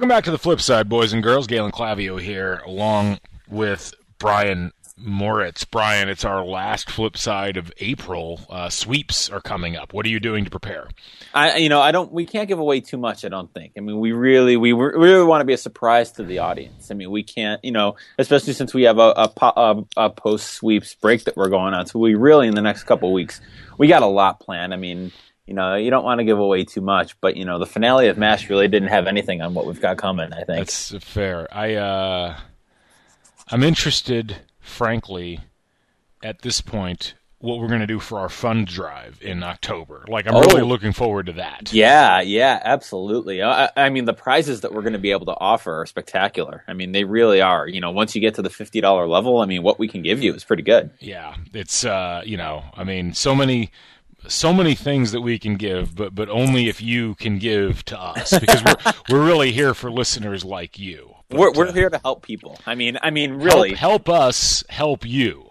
Welcome back to the flip side, boys and girls. Galen Clavio here, along with Brian Moritz. Brian, it's our last flip side of April. Uh, sweeps are coming up. What are you doing to prepare? I, you know, I don't. We can't give away too much. I don't think. I mean, we really, we re- really want to be a surprise to the audience. I mean, we can't, you know, especially since we have a, a, a, a post sweeps break that we're going on. So we really, in the next couple weeks, we got a lot planned. I mean, you know, you don't want to give away too much, but you know, the finale of Mash really didn't have anything on what we've got coming. I think That's fair. I, uh, I'm interested, frankly, at this point, what we're going to do for our fund drive in October. Like, I'm really Oh. looking forward to that. Yeah, yeah, absolutely. I, I mean, the prizes that we're going to be able to offer are spectacular. I mean, they really are. You know, once you get to the fifty dollar level, I mean, what we can give you is pretty good. Yeah, it's uh, you know, I mean, so many, so many things that we can give, but but only if you can give to us because we're we're really here for listeners like you. But, we're we're uh, here to help people. I mean, I mean, help, really, help us help you.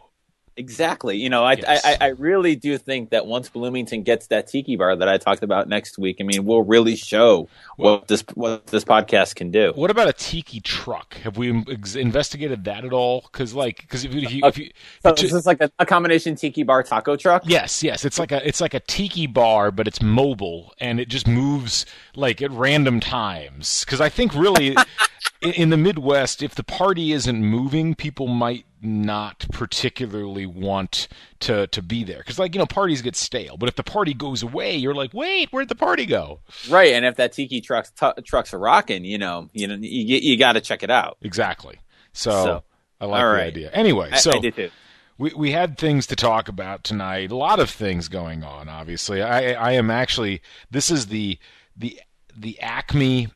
Exactly. You know, I, Yes. I I really do think that once Bloomington gets that tiki bar that I talked about next week, I mean, we'll really show what this what this podcast can do. What about a tiki truck? Have we ex- investigated that at all? Because like, because if you, if you, if you uh, So is this like a, a combination tiki bar taco truck? Yes, yes. It's like a it's like a tiki bar, but it's mobile and it just moves like at random times. Because I think really in, in the Midwest, if the party isn't moving, people might not particularly want to to be there. Because like you know, parties get stale. But if the party goes away, you're like, wait, where'd the party go? Right, and if that tiki truck's t- trucks are rocking, you know, you know, you, you got to check it out. Exactly. So. So, I like the right. idea. Anyway, I, so I did too. we we had things to talk about tonight. A lot of things going on. Obviously, I I am actually this is the the the acme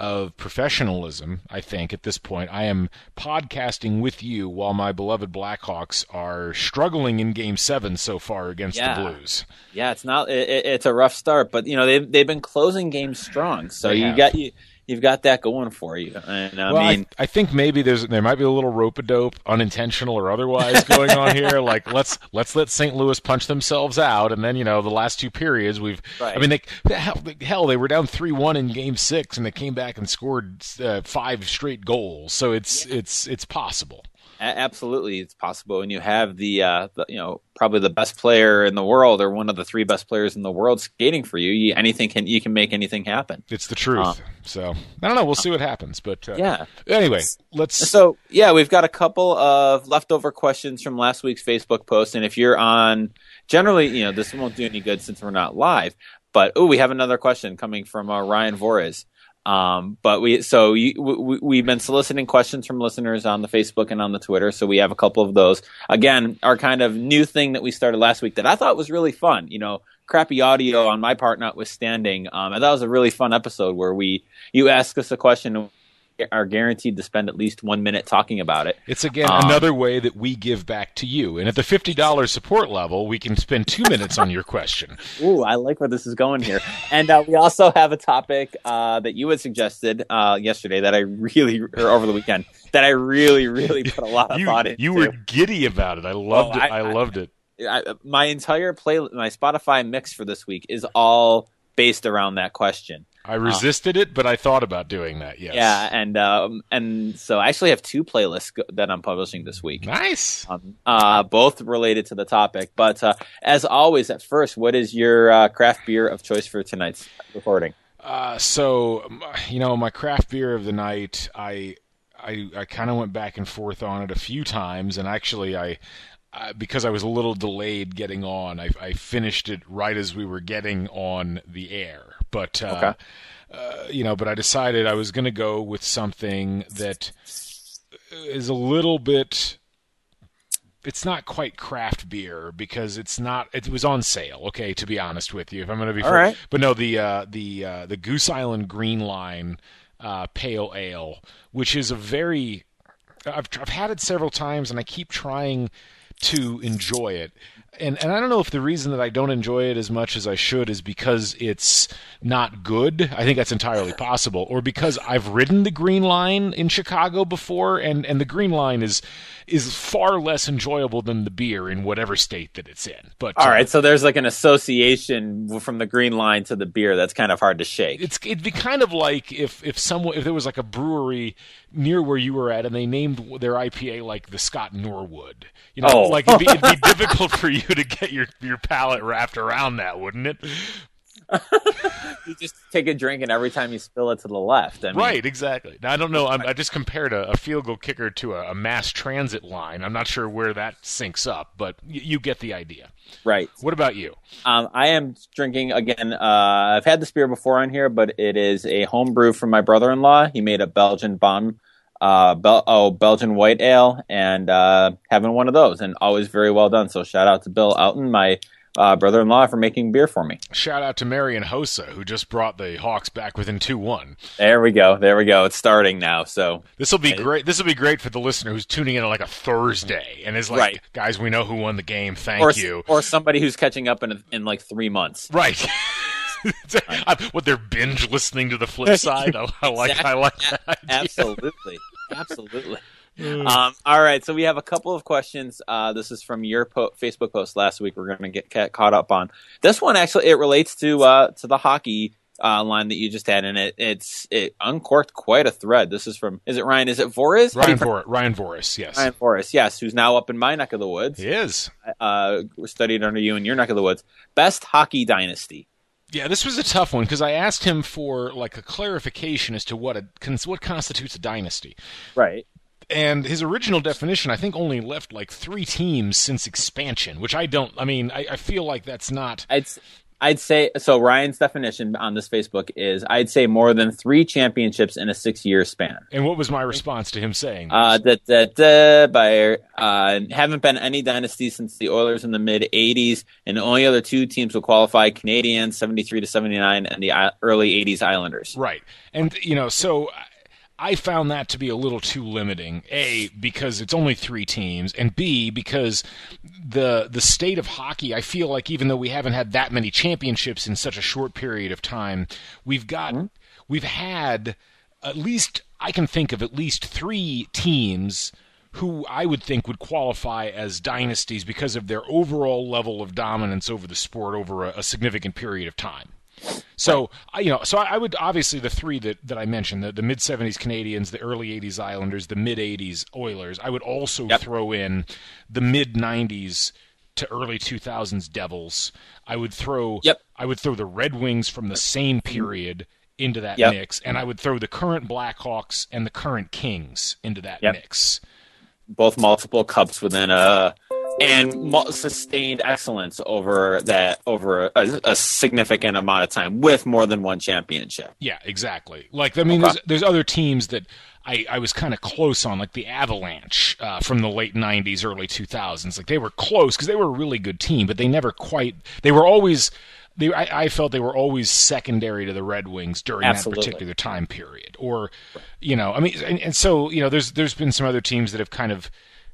of professionalism. I think at this point, I am podcasting with you while my beloved Blackhawks are struggling in Game Seven so far against Yeah. the Blues. Yeah, it's not. It, it- it's a rough start, but you know they've they've been closing games strong, so They you have. got you you've got that going for you. And I well, mean, I, I think maybe there's there might be a little rope a dope, unintentional or otherwise, going on here. Like let's let's let St. Louis punch themselves out, and then you know the last two periods we've. Right. I mean, they hell, hell they were down three one in Game Six, and they came back and scored uh, five straight goals. So it's it's it's possible. A- absolutely, it's possible. And you have the, uh, the you know probably the best player in the world, or one of the three best players in the world, skating for you. you anything can you can make anything happen. It's the truth. Uh, so I don't know. We'll see what happens. But uh, Yeah. Anyway, let's. So yeah, we've got a couple of leftover questions from last week's Facebook post, and if you're on, generally, you know, this won't do any good since we're not live. But oh, we have another question coming from uh, Ryan Voris. Um, but we so you, we, we've been soliciting questions from listeners on the Facebook and on the Twitter, so we have a couple of those. Again, our kind of new thing that we started last week that I thought was really fun. You know, crappy audio on my part notwithstanding. Um, I thought was a really fun episode where we you ask us a question are guaranteed to spend at least one minute talking about it. It's again Um, another way that we give back to you. And at the fifty dollars support level, we can spend two minutes on your question. Ooh, I like where this is going here. And uh, we also have a topic uh, that you had suggested uh, yesterday that I really, or over the weekend, that I really, really put a lot of You, thought into. you were giddy about it. I loved Oh, it. I- I, I- loved it. I, my entire play, my Spotify mix for this week is all based around that question. I resisted it, but I thought about doing that. Yes. Yeah, and um, and so I actually have two playlists go- that I'm publishing this week. Nice. um, uh, both related to the topic. But uh, as always, at first, what is your uh, craft beer of choice for tonight's recording? Uh, so you know, my craft beer of the night, I I, I kind of went back and forth on it a few times, and actually, I, I because I was a little delayed getting on, I, I finished it right as we were getting on the air. But uh, Okay. uh, you know, but I decided I was going to go with something that is a little bit. It's not quite craft beer because it's not. It was on sale. Okay, to be honest with you, if I'm going to be, All right. but no, the uh, the uh, the Goose Island Green Line uh, Pale Ale, which is a very I've I've had it several times and I keep trying to enjoy it. And and I don't know if the reason that I don't enjoy it as much as I should is because it's not good. I think that's entirely possible, or because I've ridden the Green Line in Chicago before, and and the Green Line is is far less enjoyable than the beer in whatever state that it's in. But All uh, so there's like an association from the green line to the beer that's kind of hard to shake. it's it'd be kind of like if if someone if there was like a brewery near where you were at and they named their IPA like the Scott Norwood. You know, Oh. like it'd be, it'd be difficult for you to get your your palate wrapped around that, wouldn't it? You just take a drink and every time you spill it to the left. I mean, Right, exactly. Now I don't know. I'm, I just compared a, a field goal kicker to a, a mass transit line. I'm not sure where that syncs up, but y- you get the idea. Right. What about you? Um, I am drinking again. Uh, I've had this beer before on here, but it is a homebrew from my brother-in-law. He made a Belgian bomb, uh, Bel- oh Belgian white ale, and uh, having one of those, and always very well done. So shout out to Bill Outen, my uh, brother-in-law, for making beer for me. Shout out to Marian Hossa, who just brought the Hawks back within two one. There we go. There we go. It's starting now. So This will be great. This will be great for the listener who's tuning in on like a Thursday and is like, Right. "Guys, we know who won the game. Thank or you." or somebody who's catching up in in like three months. Right. what they're binge listening to the flip side. I, I like. I like that. idea. Absolutely, absolutely. Um, all right, so we have a couple of questions. Uh, this is from your po- Facebook post last week. We're going to get ca- caught up on this one. Actually, it relates to uh, to the hockey uh, line that you just had, and it it's it uncorked quite a thread. This is from is it Ryan? Is it Voris? How do you Ryan, pronounce- Vor- Ryan Voris, yes, Ryan Voris, yes, who's now up in my neck of the woods. he is. Uh, studied under you in your neck of the woods. Best hockey dynasty. Yeah, this was a tough one because I asked him for like a clarification as to what a cons- what constitutes a dynasty. Right. And his original definition, I think, only left like three teams since expansion, which I don't. I mean, I, I feel like that's not. I'd s- I'd say so. Ryan's definition on this Facebook is I'd say more than three championships in a six year span. And what was my response to him saying? Uh, that that uh, by uh, haven't been any dynasties since the Oilers in the mid '80s, and the only other two teams will qualify: Canadiens '73 to '79 and the early '80s Islanders. Right. And, you know, so I- found that to be a little too limiting. A, because it's only three teams, and B, because the the state of hockey, I feel like even though we haven't had that many championships in such a short period of time, we've got mm-hmm. we've had at least I can think of at least three teams who I would think would qualify as dynasties because of their overall level of dominance over the sport over a, a significant period of time. So I you know, so I, I would obviously the three that, that I mentioned, the, the mid '70s Canadiens, the early '80s Islanders, the mid '80s Oilers. I would also Yep. throw in the mid '90s to early 2000s Devils. I would throw Yep. I would throw the Red Wings from the same period into that Yep. mix, and I would throw the current Blackhawks and the current Kings into that mix. Both multiple cups within a and sustained excellence over that over a, a significant amount of time with more than one championship. Yeah, exactly. Like I mean, Okay. there's, there's other teams that I, I was kind of close on, like the Avalanche uh, from the late '90s, early 2000s. Like they were close because they were a really good team, but they never quite. They were always. They, I, I felt they were always secondary to the Red Wings during Absolutely. that particular time period, or, you know, I mean, and, and so you know, there's there's been some other teams that have kind of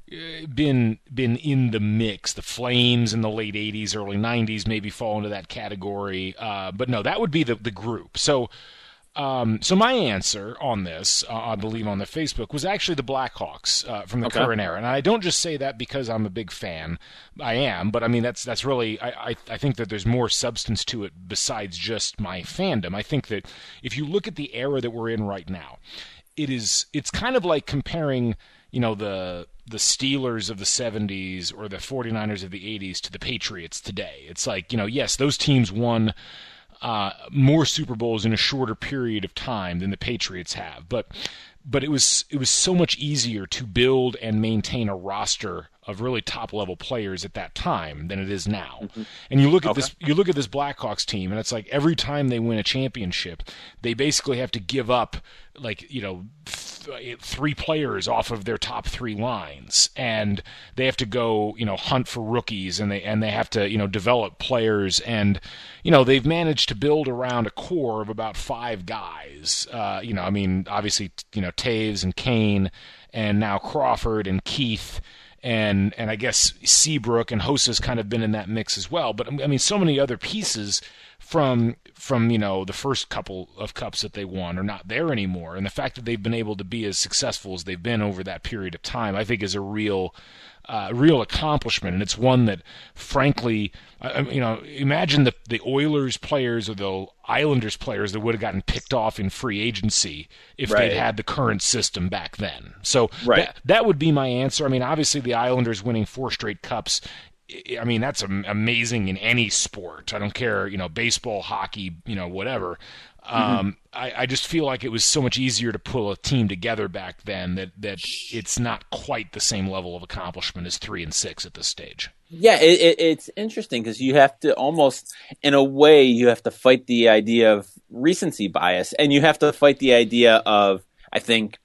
been been in the mix. The Flames in the late '80s, early '90s maybe fall into that category. Uh, but no, that would be the the group. So. Um, so my answer on this, uh, I believe on the Facebook, was actually the Blackhawks uh, from the Okay. current era, and I don't just say that because I'm a big fan. I am, but I mean that's that's really I, I I think that there's more substance to it besides just my fandom. I think that if you look at the era that we're in right now, it is it's kind of like comparing you know the the Steelers of the 70s or the 49ers of the 80s to the Patriots today. It's like, you know, yes, those teams won uh, more Super Bowls in a shorter period of time than the Patriots have, but but it was it was so much easier to build and maintain a roster of really top level players at that time than it is now. And you look at this you look at this Blackhawks team and it's like every time they win a championship, they basically have to give up like, you know, th- three players off of their top 3 lines and they have to go, you know, hunt for rookies and they and they have to, you know, develop players and you know, they've managed to build around a core of about 5 guys. Uh, you know, I mean, obviously, you know, Toews and Kane and now Crawford and Keith and and I guess Seabrook and Hossa's kind of been in that mix as well. But I mean, so many other pieces from from you know the first couple of cups that they won are not there anymore, and the fact that they've been able to be as successful as they've been over that period of time, I think, is a real uh, real accomplishment, and it's one that, frankly, uh, you know, imagine the the Oilers players or the Islanders players that would have gotten picked off in free agency if Right. they'd had the current system back then. So Right. that that would be my answer. I mean, obviously, the Islanders winning four straight cups. I- mean, that's amazing in any sport. I don't care, you know, baseball, hockey, you know, whatever. Um, I, I just feel like it was so much easier to pull a team together back then that, that it's not quite the same level of accomplishment as three and six at this stage. Yeah, it, it, it's interesting because you have to almost, in a way, you have to fight the idea of recency bias, and you have to fight the idea of, I think,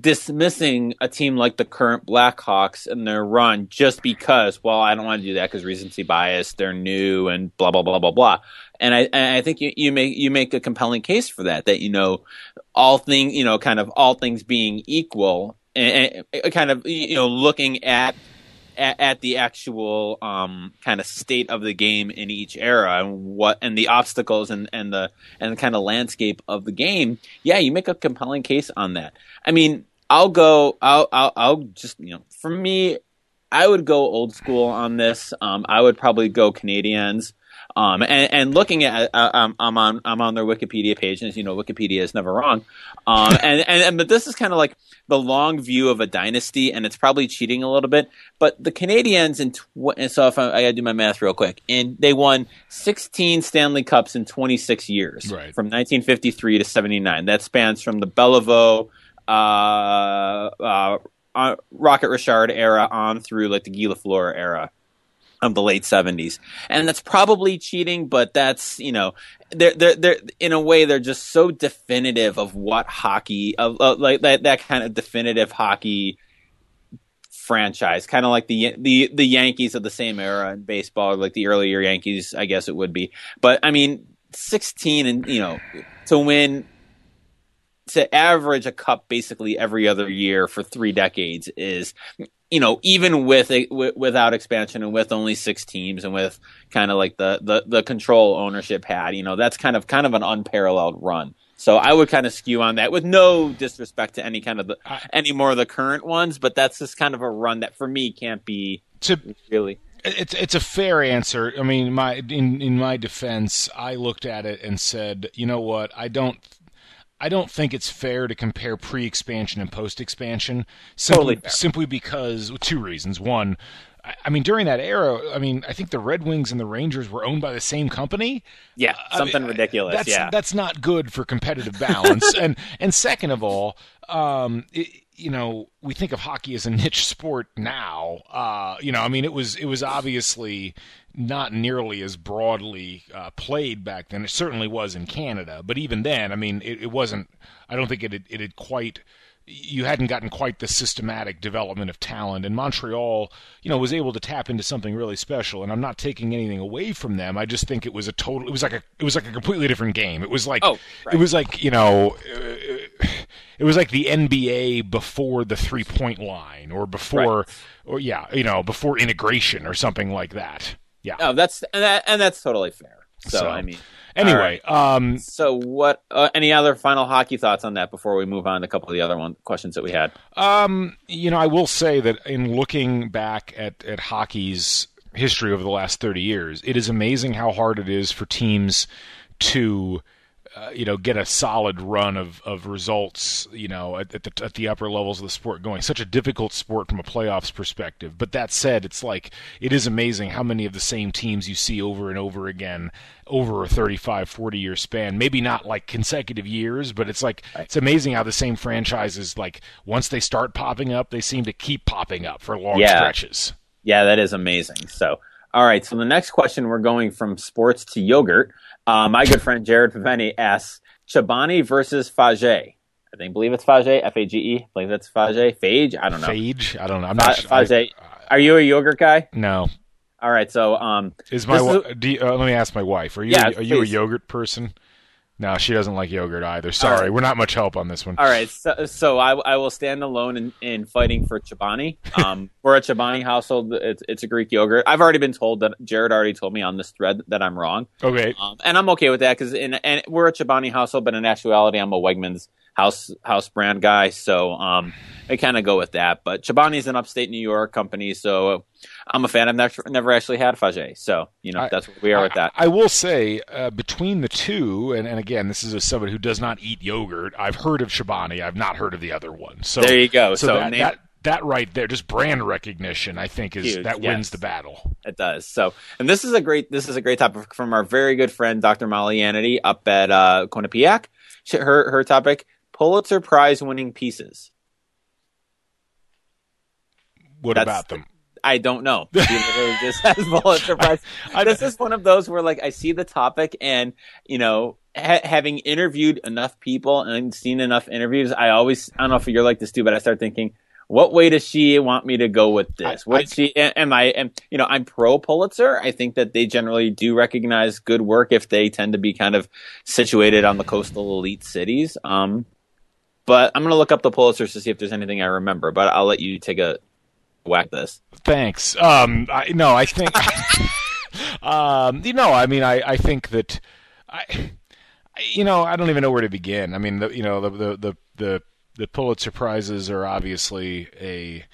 dismissing a team like the current Blackhawks and their run just because, well, I don't want to do that because recency bias, they're new and blah blah blah blah blah. And I, and I think you, you make you make a compelling case for that. That you know, all thing you know, kind of all things being equal, and, and uh, kind of you know, looking at at, at the actual um, kind of state of the game in each era and what and the obstacles and, and the and the kind of landscape of the game, yeah, you make a compelling case on that. I mean, I'll go. I'll I'll, I'll just you know, for me, I would go old school on this. Um, I would probably go Canadiens. Um, and, and looking at, uh, um, I'm on, I'm on their Wikipedia page, and as you know, Wikipedia is never wrong. Um, and, and, and, but this is kind of like the long view of a dynasty, and it's probably cheating a little bit. But the Canadiens in, tw- and so if I, I gotta do my math real quick, and they won 16 Stanley Cups in 26 years, Right. from 1953 to 79. That spans from the Béliveau, uh, uh, uh, Rocket Richard era on through like the Guy Lafleur era of the late 70s. And that's probably cheating, but that's, you know, they're, they're, they're, in a way, they're just so definitive of what hockey, of, of like that, that kind of definitive hockey franchise, kind of like the, the, the Yankees of the same era in baseball, like the earlier Yankees, I guess it would be. But I mean, 16 and, you know, to win, to average a cup basically every other year for three decades is, you know, even with a, w- without expansion and with only six teams and with kind of like the, the, the control ownership had, you know, that's kind of kind of an unparalleled run. So I would kind of skew on that with no disrespect to any kind of the any more of the current ones, but that's just kind of a run that for me can't be To really. It's it's a fair answer. I mean, my in in my defense, I looked at it and said, you know what? I don't. I don't think it's fair to compare pre-expansion and post-expansion simply Totally simply because two reasons. One, I I mean during that era, I mean I think the Red Wings and the Rangers were owned by the same company. Yeah, I something mean, ridiculous. That's, yeah. that's not good for competitive balance. and and second of all, um, it, you know, we think of hockey as a niche sport now. Uh, you know, I mean, it was it was obviously not nearly as broadly uh, played back then. It certainly was in Canada, but even then, I mean, it, it wasn't. I don't think it had, it had quite. You hadn't gotten quite the systematic development of talent, and Montreal, you know, was able to tap into something really special. And I'm not taking anything away from them. I just think it was a total. It was like a. It was like a completely different game. It was like. Oh, right. It was like you know. It was like the NBA before the three point line, or before, Right. or yeah, you know, before integration or something like that. Yeah. No, that's and, that, and that's totally fair. So, So, I mean, Anyway, um, so what? Uh, any other final hockey thoughts on that before we move on to a couple of the other one questions that we had? Um, you know, I will say that in looking back at, at hockey's history over the last 30 years, it is amazing how hard it is for teams to, uh, you know, get a solid run of, of results, you know, at, at, the, at the upper levels of the sport going. Such a difficult sport from a playoffs perspective. But that said, it's like, it is amazing how many of the same teams you see over and over again over a 35, 40 year span. Maybe not like consecutive years, but it's like, it's amazing how the same franchises, like, once they start popping up, they seem to keep popping up for long Yeah. stretches. Yeah, that is amazing. So, all right. So the next question, we're going from sports to yogurt. Uh, my good friend Jared Paveni asks Chobani versus Fage. I think believe it's Fage, F A G E. Believe that's Fage, Fage. I don't know. Fage? I don't know. I'm not sure. I- Fage. Are you a yogurt guy? no. All right. So, um, Is my is do you, uh, let me ask my wife. Are you Yeah, are you a yogurt person? No, she doesn't like yogurt either. Sorry, right. we're not much help on this one. All right, so, so I, I will stand alone in, in fighting for Chobani. Um, we're a Chobani household. It's, it's a Greek yogurt. I've already been told that Jared already told me on this thread that I'm wrong, Okay. um, and I'm okay with that because in and we're a Chobani household, but in actuality, I'm a Wegmans house house brand guy, so um, I kind of go with that. But Chobani's an upstate New York company, so I'm a fan. I've never never actually had Fage, so you know I- that's where we are with that. I, I will say, uh, between the two, and, and again, this is as somebody who does not eat yogurt. I've heard of Chobani. I've not heard of the other one. So there you go. So, So, that, name- that that right there, just brand recognition, I think is Huge, that yes. wins the battle. It does. So, and this is a great this is a great topic from our very good friend Dr. Molly Yanity up at uh, Quinnipiac. Her her topic: Pulitzer Prize winning pieces. What That's- about them? I don't know. She literally just says Pulitzer Prize. I- this is one of those where like I see the topic and you know ha- having interviewed enough people and seen enough interviews, I always I don't know if you're like this too, but I start thinking. What way does she want me to go with this? What she am I? Am, you know, I'm pro Pulitzer. I think that they generally do recognize good work if they tend to be kind of situated on the coastal elite cities. Um, but I'm gonna look up the Pulitzers to see if there's anything I remember. But I'll let you take a whack this. Thanks. Um, I, no, I think, um, you know, I mean, I, I think that, I, I- you know, I don't even know where to begin. I mean, the, you know, the, the, the, the, the Pulitzer prizes are obviously a,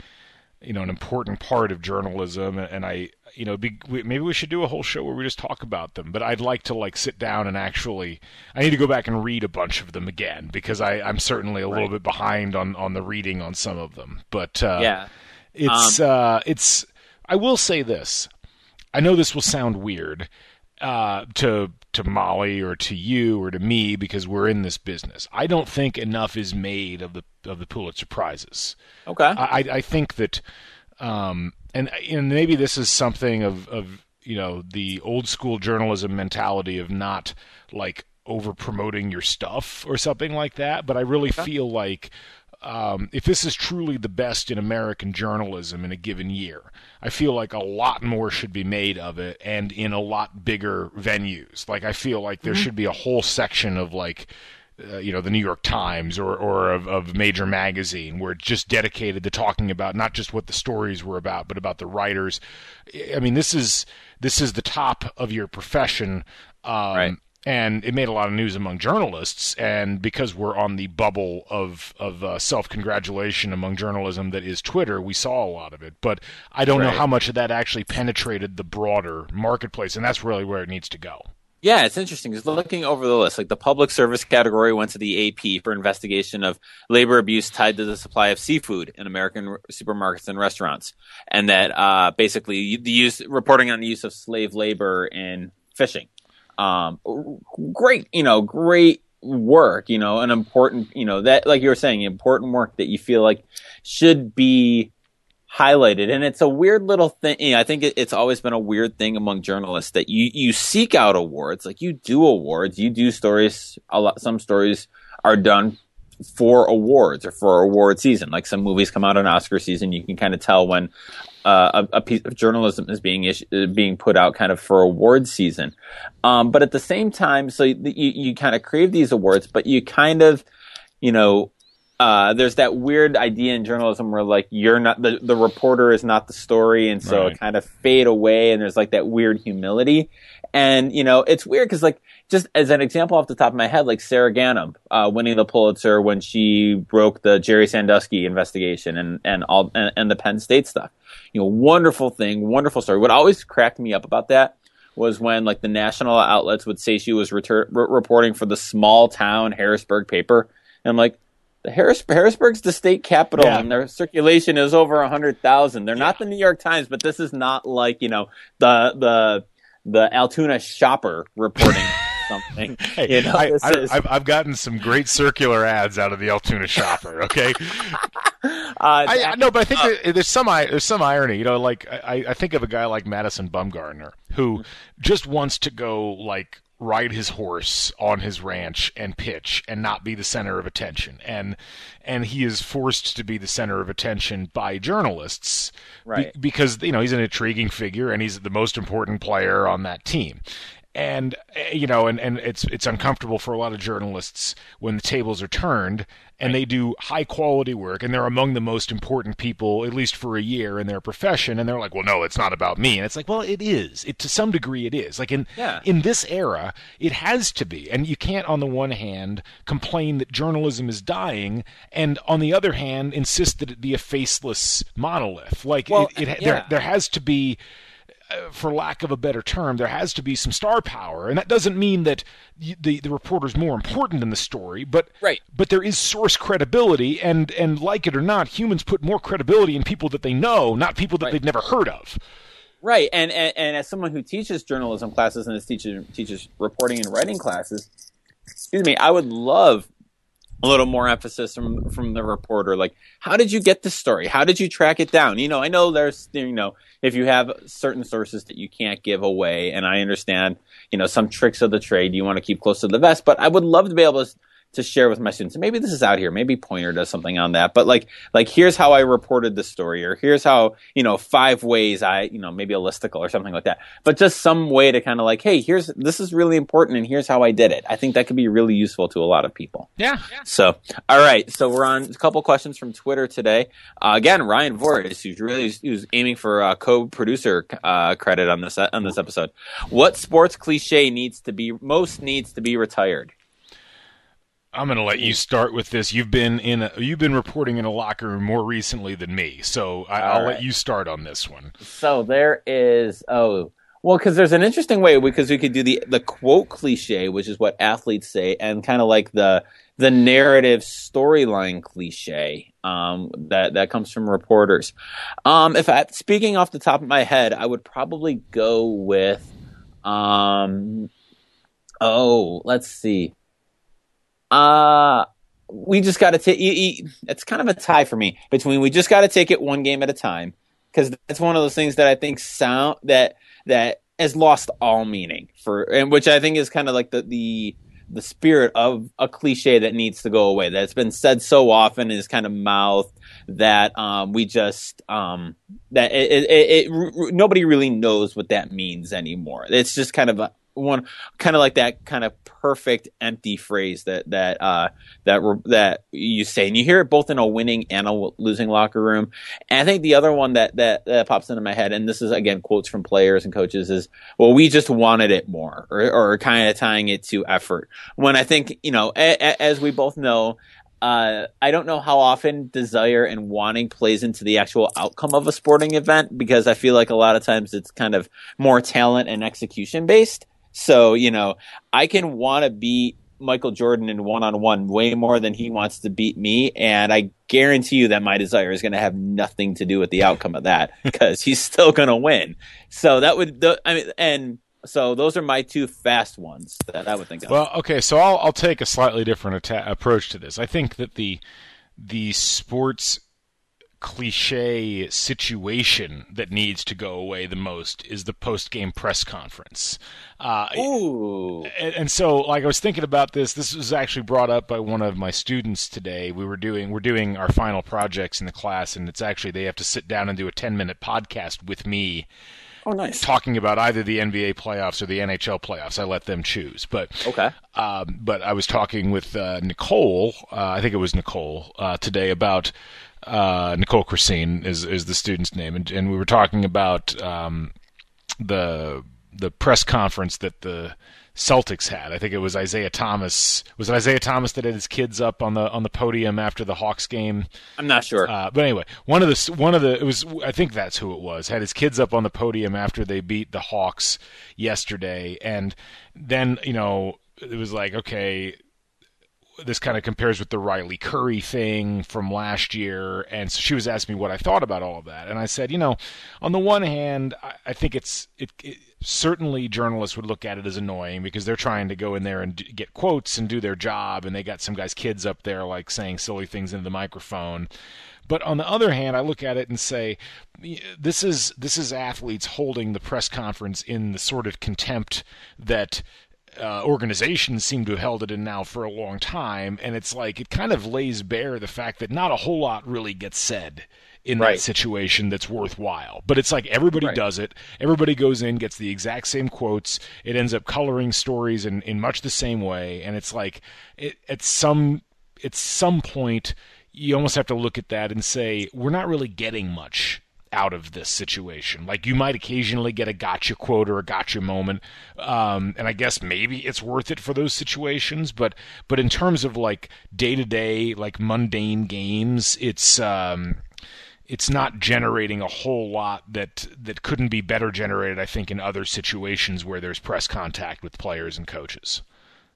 you know, an important part of journalism, and I, you know, be, we, maybe we should do a whole show where we just talk about them. But I'd like to like sit down and actually, I need to go back and read a bunch of them again because I, I'm certainly a little bit behind on on the reading on some of them. But uh, yeah. it's uh it's I will say this. I know this will sound weird uh to to Molly or to you or to me because we're in this business. I don't think enough is made of the of the Pulitzer prizes. Okay. I I think that um and and maybe this is something of of you know the old school journalism mentality of not like over promoting your stuff or something like that, but I really feel like um, if this is truly the best in American journalism in a given year, I feel like a lot more should be made of it and in a lot bigger venues. Like I feel like there should be a whole section of like uh, you know the New York Times or or of, of major magazine where it's just dedicated to talking about not just what the stories were about but about the writers. I mean this is this is the top of your profession. Um, Right. and it made a lot of news among journalists. And because we're on the bubble of of uh, self congratulation among journalism that is Twitter, we saw a lot of it. But I don't know how much of that actually penetrated the broader marketplace, and that's really where it needs to go. Yeah, it's interesting because looking over the list, like the public service category went to the AP for investigation of labor abuse tied to the supply of seafood in American supermarkets and restaurants, and that uh, basically the use reporting on the use of slave labor in fishing. Um, great, you know, great work, you know, an important, you know, that like you were saying, important work that you feel like should be highlighted. And it's a weird little thing. You know, i think it, it's always been a weird thing among journalists that you you seek out awards. Like you do awards. You do stories. A lot some stories are done for awards or for award season. Like some movies come out on oscar season. You can kind of tell when uh, a, a piece of journalism is being uh, being put out kind of for award season. Um, but at the same time so you, you kind of crave these awards but you kind of you know uh, there's that weird idea in journalism where like you're not the, the reporter is not the story and so Right. it kind of fade away and there's like that weird humility. And you know it's weird because like just as an example off the top of my head like Sara Ganim uh, winning the pulitzer when she broke the jerry sandusky investigation and and all and, and the penn state stuff. You know wonderful thing wonderful story. What always cracked me up about that was when like the national outlets would say she was retur- re- reporting for the small town harrisburg paper. And i'm like the Harris, Harrisburg's the state capital, Yeah. and their circulation is over a hundred thousand. They're not the New York Times, but this is not like you know the the the Altoona shopper reporting something. Hey, you know, I, this I, is, I've, I've gotten some great circular ads out of the Altoona shopper. Okay, uh, I, no, but I think there, there's some there's some irony. You know, like I, I think of a guy like Madison Bumgarner who just wants to go like ride his horse on his ranch and pitch and not be the center of attention and and he is forced to be the center of attention by journalists be- Right. because you know he's an intriguing figure and he's the most important player on that team and eh, you know, and, and it's it's uncomfortable for a lot of journalists when the tables are turned and they do high quality work and they're among the most important people at least for a year in their profession. And they're like well no it's not about me. And it's like well it is. It to some degree it is. Like in Yeah. in this era it has to be. And you can't on the one hand complain that journalism is dying and on the other hand insist that it be a faceless monolith. Like Well, it, it yeah. there there has to be Uh, for lack of a better term, there has to be some star power, and that doesn't mean that the the reporter's more important than the story, but Right. but there is source credibility, and and like it or not, humans put more credibility in people that they know, not people that Right. they've never heard of. Right, and, and and as someone who teaches journalism classes and is teaches teaches reporting and writing classes, excuse me, I would love a little more emphasis from from the reporter. Like, how did you get this story? How did you track it down? You know, I know there's you know if you have certain sources that you can't give away, and I understand you know some tricks of the trade you want to keep close to the vest, but I would love to be able to to share with my students. And maybe this is out here. Maybe Poynter does something on that. But like, like here's how I reported the story, or here's how you know five ways I you know maybe a listicle or something like that. But just some way to kind of like, hey, here's this is really important, and here's how I did it. I think that could be really useful to a lot of people. Yeah, So, all right. So we're on a couple questions from Twitter today. Uh, again, Ryan Voris, who's really who's aiming for uh, co-producer uh, credit on this on this episode. What sports cliche needs to be most needs to be retired? I'm going to let you start with this. You've been in a, you've been reporting in a locker room more recently than me, so I, I'll All let you start on this one. So there is oh well because there's an interesting way because we could do the the quote cliche, which is what athletes say, and kind of like the the narrative storyline cliche um, that that comes from reporters. Um, if I speaking off the top of my head, I would probably go with um, oh let's see. Uh we just got to take. It's kind of a tie for me between we just got to take it one game at a time because that's one of those things that I think sound that that has lost all meaning for, and which I think is kind of like the the the spirit of a cliche that needs to go away. That's been said so often is kind of mouthed that um, we just um, that it, it, it, nobody really knows what that means anymore. It's just kind of a one kind of like that kind of perfect empty phrase that that uh that that you say and you hear it both in a winning and a losing locker room and i think the other one that that, that pops into my head and this is again quotes from players and coaches is well we just wanted it more or, or kind of tying it to effort when i think you know a, a, as we both know uh, I don't know how often desire and wanting plays into the actual outcome of a sporting event because I feel like a lot of times it's kind of more talent and execution based. So, you know, I can want to beat Michael Jordan in one on one way more than he wants to beat me. And I guarantee you that my desire is going to have nothing to do with the outcome of that because he's still going to win. So that would, the, I mean, and so those are my two fast ones that I would think of. Well, okay, so I'll I'll take a slightly different atta- approach to this. I think that the the sports cliche situation that needs to go away the most is the post game press conference. Uh, Ooh. and, and so like I was thinking about this. This was actually brought up by one of my students today. We were doing we're doing our final projects in the class, and it's actually they have to sit down and do a ten minute podcast with me Oh, nice. talking about either the NBA playoffs or the NHL playoffs. I let them choose, but Okay. um, but I was talking with uh, Nicole. Uh, I think it was Nicole uh, today about uh, Nicole Christine is is the student's name, and, and we were talking about um, the the press conference that the Celtics had. I think it was Isaiah Thomas. Was it Isaiah Thomas that had his kids up on the on the podium after the Hawks game? I'm not sure. Uh, but anyway, one of the one of the it was I think that's who it was had his kids up on the podium after they beat the Hawks yesterday, and then you know it was like okay, this kind of compares with the Riley Curry thing from last year, and so she was asking me what I thought about all of that, and I said, you know, on the one hand, I, I think it's it, it certainly journalists would look at it as annoying because they're trying to go in there and d- get quotes and do their job, and they got some guy's kids up there like saying silly things into the microphone. But on the other hand, I look at it and say, this is this is athletes holding the press conference in the sort of contempt that uh, organizations seem to have held it in now for a long time, and it's like it kind of lays bare the fact that not a whole lot really gets said in Right. that situation that's worthwhile. But it's like everybody Right. does it. Everybody goes in, gets the exact same quotes. It ends up coloring stories in, in much the same way, and it's like it, at some at some point you almost have to look at that and say we're not really getting much out of this situation. Like you might occasionally get a gotcha quote or a gotcha moment, um, and I guess maybe it's worth it for those situations. But but in terms of like day to day, like mundane games, it's um, it's not generating a whole lot that that couldn't be better generated. I think in other situations where there's press contact with players and coaches.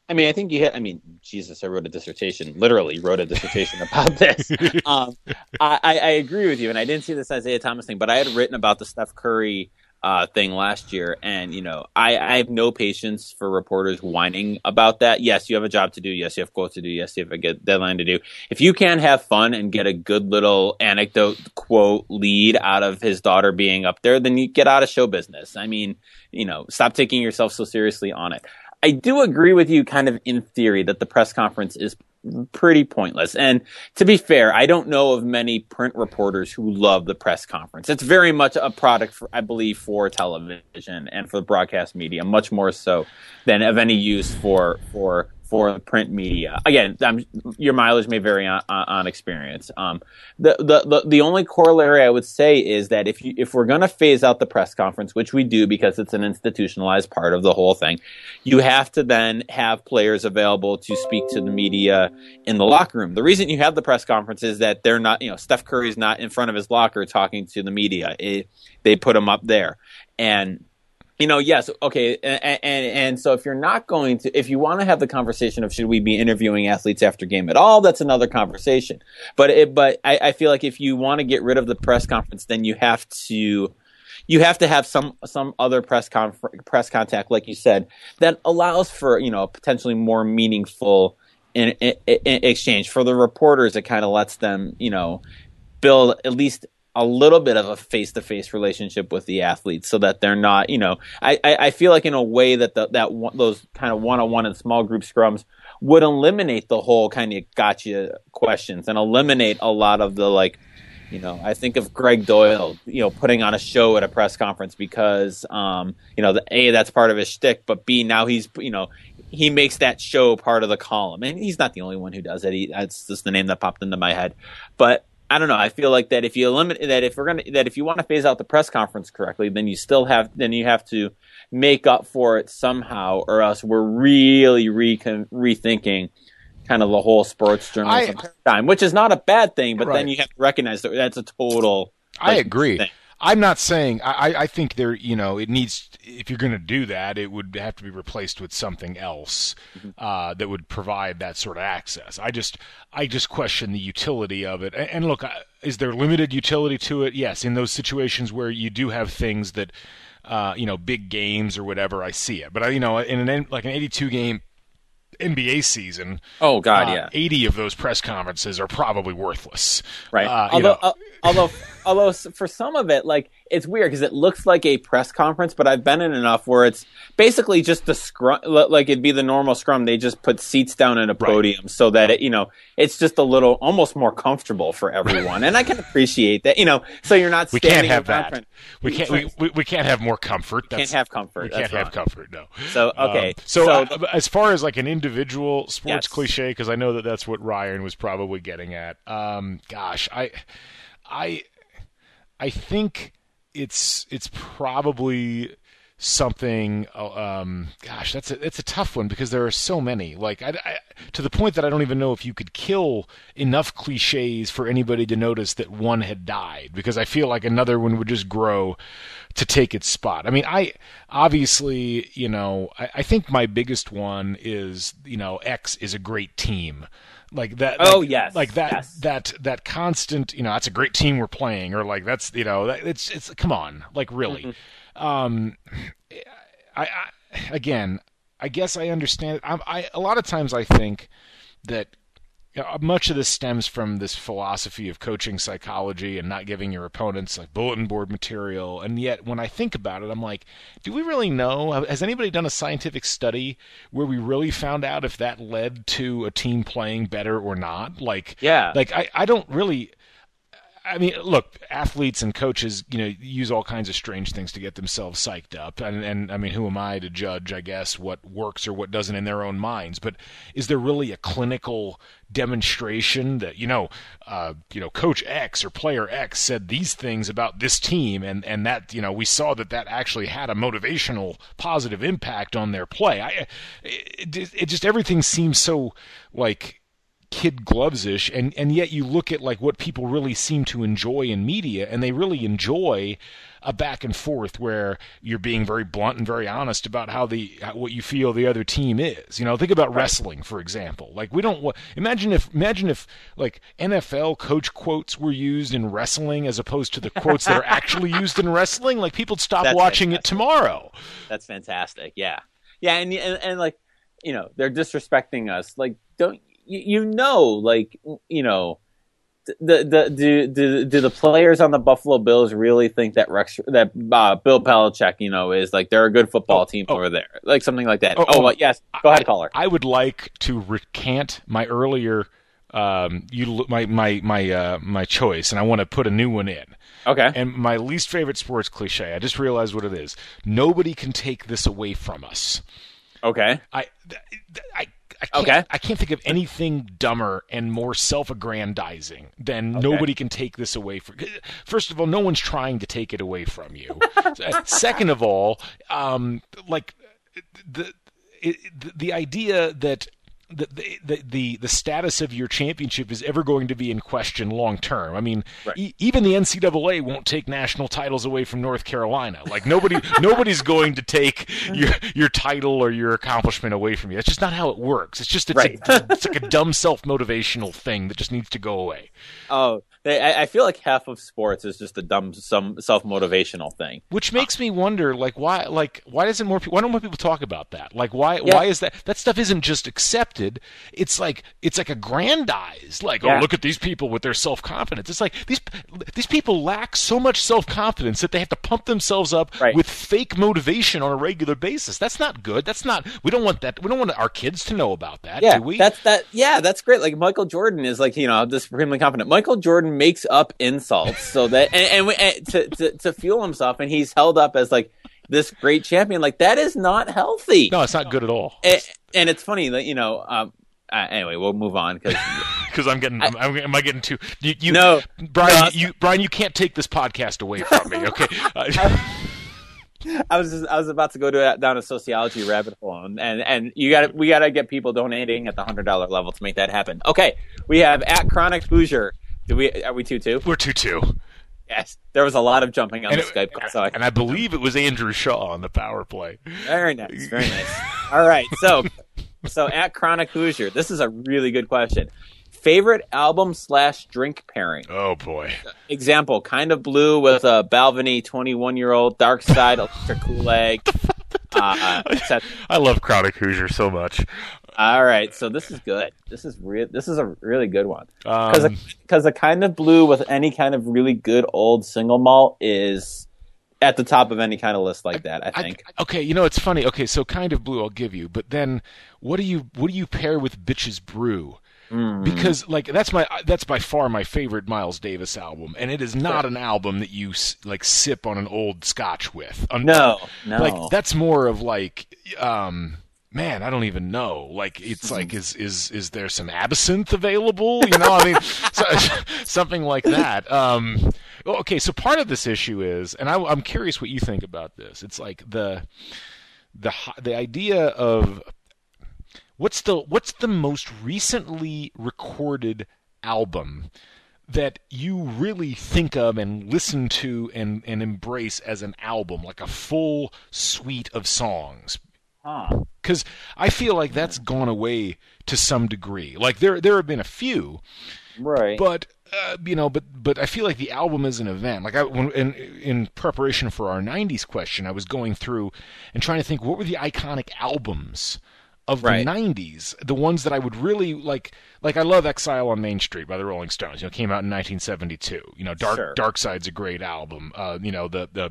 I mean, I think you hit. I mean, Jesus, I wrote a dissertation. Literally, wrote a dissertation about this. Um, I, I, agree with you, and I didn't see this Isaiah Thomas thing, but I had written about the Steph Curry uh, thing last year, and you know, I, I have no patience for reporters whining about that. Yes, you have a job to do. Yes, you have quotes to do. Yes, you have a deadline to do. If you can't have fun and get a good little anecdote, quote, lead out of his daughter being up there, then you get out of show business. I mean, you know, stop taking yourself so seriously on it. I do agree with you kind of in theory that the press conference is pretty pointless. And to be fair, I don't know of many print reporters who love the press conference. It's very much a product, for, I believe, for television and for the broadcast media, much more so than of any use for for for the print media. Again, I'm, your mileage may vary on, on, experience. Um, the, the the the only corollary I would say is that if you if we're going to phase out the press conference, which we do because it's an institutionalized part of the whole thing, you have to then have players available to speak to the media in the locker room. The reason you have the press conference is that they're not, you know, Steph Curry's not in front of his locker talking to the media. It, they put him up there, and you know, yes, okay, and, and and so if you're not going to, if you want to have the conversation of should we be interviewing athletes after game at all, that's another conversation. But it, but I, I feel like if you want to get rid of the press conference, then you have to you have to have some some other press conf- press contact, like you said, that allows for you know potentially more meaningful in, in, in exchange for the reporters. It kind of lets them you know build at least a little bit of a face to face relationship with the athletes, so that they're not you know I I, I feel like in a way that the, that one, those kind of one on one and small group scrums would eliminate the whole kind of gotcha questions and eliminate a lot of the like you know, I think of Gregg Doyel, you know, putting on a show at a press conference because, um, you know, the, a that's part of his shtick, but b now he's, you know, he makes that show part of the column, and he's not the only one who does it. He, that's just the name that popped into my head, but I don't know. I feel like that if you eliminate that, if we're gonna that if you want to phase out the press conference correctly, then you still have then you have to make up for it somehow, or else we're really re- rethinking kind of the whole sports journalism paradigm, which is not a bad thing, but Right. then you have to recognize that that's a total. I agree. thing. I'm not saying I, I- think there you know it needs if you're going to do that it would have to be replaced with something else uh, that would provide that sort of access. I just I just question the utility of it. And, and look, is there limited utility to it? Yes, in those situations where you do have things that uh, you know big games or whatever, I see it. But I, you know in an like an 82 game NBA season, Oh God, uh, yeah, 80 of those press conferences are probably worthless. right. Uh, you although, know, uh, although, although, for some of it, like it's weird because it looks like a press conference, but I've been in enough where it's basically just the scrum, like it'd be the normal scrum. They just put seats down in a podium so that it, you know, it's just a little almost more comfortable for everyone, and I can appreciate that. You know, so you're not we can't have that. We can't. We, we, we can't have more comfort. can't have comfort. We can't have wrong. comfort. No. So okay, Um, so, so uh, as far as like an individual sports Yes. cliche, because I know that that's what Ryan was probably getting at. Um, gosh, I, I, I think it's it's probably something. uh, Um, gosh, that's a that's a tough one because there are so many. Like I, I, to the point that I don't even know if you could kill enough cliches for anybody to notice that one had died. Because I feel like another one would just grow to take its spot. I mean, I obviously, you know, I, I think my biggest one is, you know, X is a great team. Like that. Oh, like, yes, Like that. yes. That that constant. You know, that's a great team we're playing, or like that's you know, that, it's it's come on, like really. Mm-hmm. Um, I, I again, I guess I understand. I, I a lot of times I think that you uh, know, much of this stems from this philosophy of coaching psychology and not giving your opponents like bulletin board material. And yet, when I think about it, I'm like, do we really know? Has anybody done a scientific study where we really found out if that led to a team playing better or not? Like, Yeah. like I, I don't really. I mean, look, athletes and coaches, you know, use all kinds of strange things to get themselves psyched up, and, and I mean, who am I to judge? I guess what works or what doesn't in their own minds. But is there really a clinical demonstration that you know, uh, you know, Coach X or Player X said these things about this team, and and that you know, we saw that that actually had a motivational, positive impact on their play. I, it, it just everything seems so like kid gloves ish and and yet you look at like what people really seem to enjoy in media and they really enjoy a back and forth where you're being very blunt and very honest about how the what you feel the other team is. You know think about wrestling for example. Like we don't imagine if imagine if like NFL coach quotes were used in wrestling as opposed to the quotes that are actually used in wrestling like people'd stop That's watching it tomorrow. That's fantastic. Yeah, yeah, and and, and like you know they're disrespecting us. Like don't you, you know like you know the the do do do the players on the Buffalo Bills really think that Rex that uh, Bill Belichick you know is like they're a good football Oh, team oh. over there like something like that. Oh, Oh, oh, well, yes, go ahead, caller. I would like to recant my earlier um, you my my my uh, my choice, and I want to put a new one in. Okay, And my least favorite sports cliche. I just realized what it is. Nobody can take this away from us. okay, I I. I can't, Okay. I can't think of anything dumber and more self-aggrandizing than nobody can take this away from. First of all, no one's trying to take it away from you. Second of all, um, like the it, the- the idea that the, the the the status of your championship is ever going to be in question long term. I mean, Right. e- even the NCAA won't take national titles away from North Carolina. Like nobody nobody's going to take your your title or your accomplishment away from you. That's just not how it works. It's just it's, Right. a, it's like a dumb self motivational thing that just needs to go away. oh, they, I, I feel like half of sports is just a dumb some self motivational thing. Which makes me wonder, like, why, like, why doesn't more people? Why don't more people talk about that? Like, why, Yeah. why is that? That stuff isn't just accepted. It's like, it's like aggrandized. Like, oh, Yeah. oh, look at these people with their self confidence. It's like these these people lack so much self confidence that they have to pump themselves up Right. with fake motivation on a regular basis. That's not good. That's not. We don't want that. We don't want our kids to know about that. Yeah, do we? that's that. Yeah, that's great. Like Michael Jordan is like you know this supremely confident. Michael Jordan makes up insults so that and, and, we- and to, to to fuel himself, and he's held up as like this great champion. Like that is not healthy. no, it's not good at all. and, and it's funny that you know. Um, uh, anyway, we'll move on because Because I'm getting, I'm, I'm, am I getting too? You, you, No. Brian, No. you, Brian, you can't take this podcast away from me. Okay. Uh, I was just, I was about to go to down a sociology rabbit hole, and and, and you got we got to get people donating at the hundred dollar level to make that happen. Okay, we have at Chronic Hoosier. Do we are we two two? we're two two. Yes, there was a lot of jumping on And the it- Skype call. So I, And I believe it was Andrew Shaw on the power play. very nice, very nice. All right, so so at Chronic Hoosier, this is a really good question. Favorite album slash drink pairing? Oh boy. Example: Kind of Blue with a Balvenie twenty one year old, Dark Side, Electric Kool-Aid. Uh. I love Chronic Hoosier so much. All right, so this is good. This is real. This is a really good one because Um, because the kind of blue with any kind of really good old single malt is at the top of any kind of list like that. I I- think. okay, you know it's funny. Okay, so kind of blue, I'll give you, but then what do you what do you pair with Bitches Brew? Mm. Because like that's my that's by far my favorite Miles Davis album, and it is not an album that you like sip on an old Scotch with. No, no. like that's more of like um man i don't even know. Like it's like is is is there some absinthe available? You know i mean so, something like that. Um okay so part of this issue is and I, i'm curious what you think about this. It's like the the the idea of what's the what's the most recently recorded album that you really think of and listen to and, and embrace as an album, like a full suite of songs. Huh. Because I feel like that's gone away to some degree. Like there there have been a few, right. but uh, you know, but but I feel like the album is an event. Like I, when in in preparation for our '90s question, I was going through and trying to think what were the iconic albums of Right. the '90s, the ones that I would really like. Like I love "Exile on Main Street" by the Rolling Stones. You know, came out in 1972. You know, Dark Sure. Dark Side's a great album. Uh, you know, the the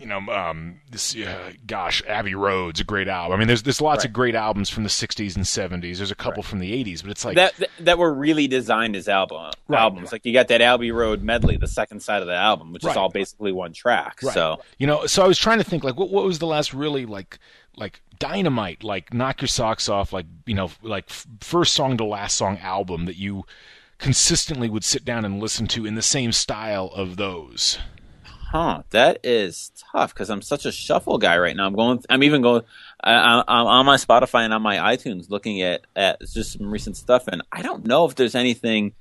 you know, um, this, uh, gosh, Abbey Road's a great album. I mean, there's there's lots Right. of great albums from the '60s and '70s. There's a couple from the '80s, but it's like that, that that were really designed as album Right. albums. Like you got that Abbey Road medley, the second side of the album, which Right. is all basically one track. Right. So you know, so I was trying to think like what what was the last really like like dynamite like knock your socks off like you know like f- first song to last song album that you consistently would sit down and listen to in the same style of those. Huh, that is tough because I'm such a shuffle guy right now. I'm going. I'm even going. I, I- I'm on my Spotify and on my iTunes looking at at just some recent stuff, and I don't know if there's anything.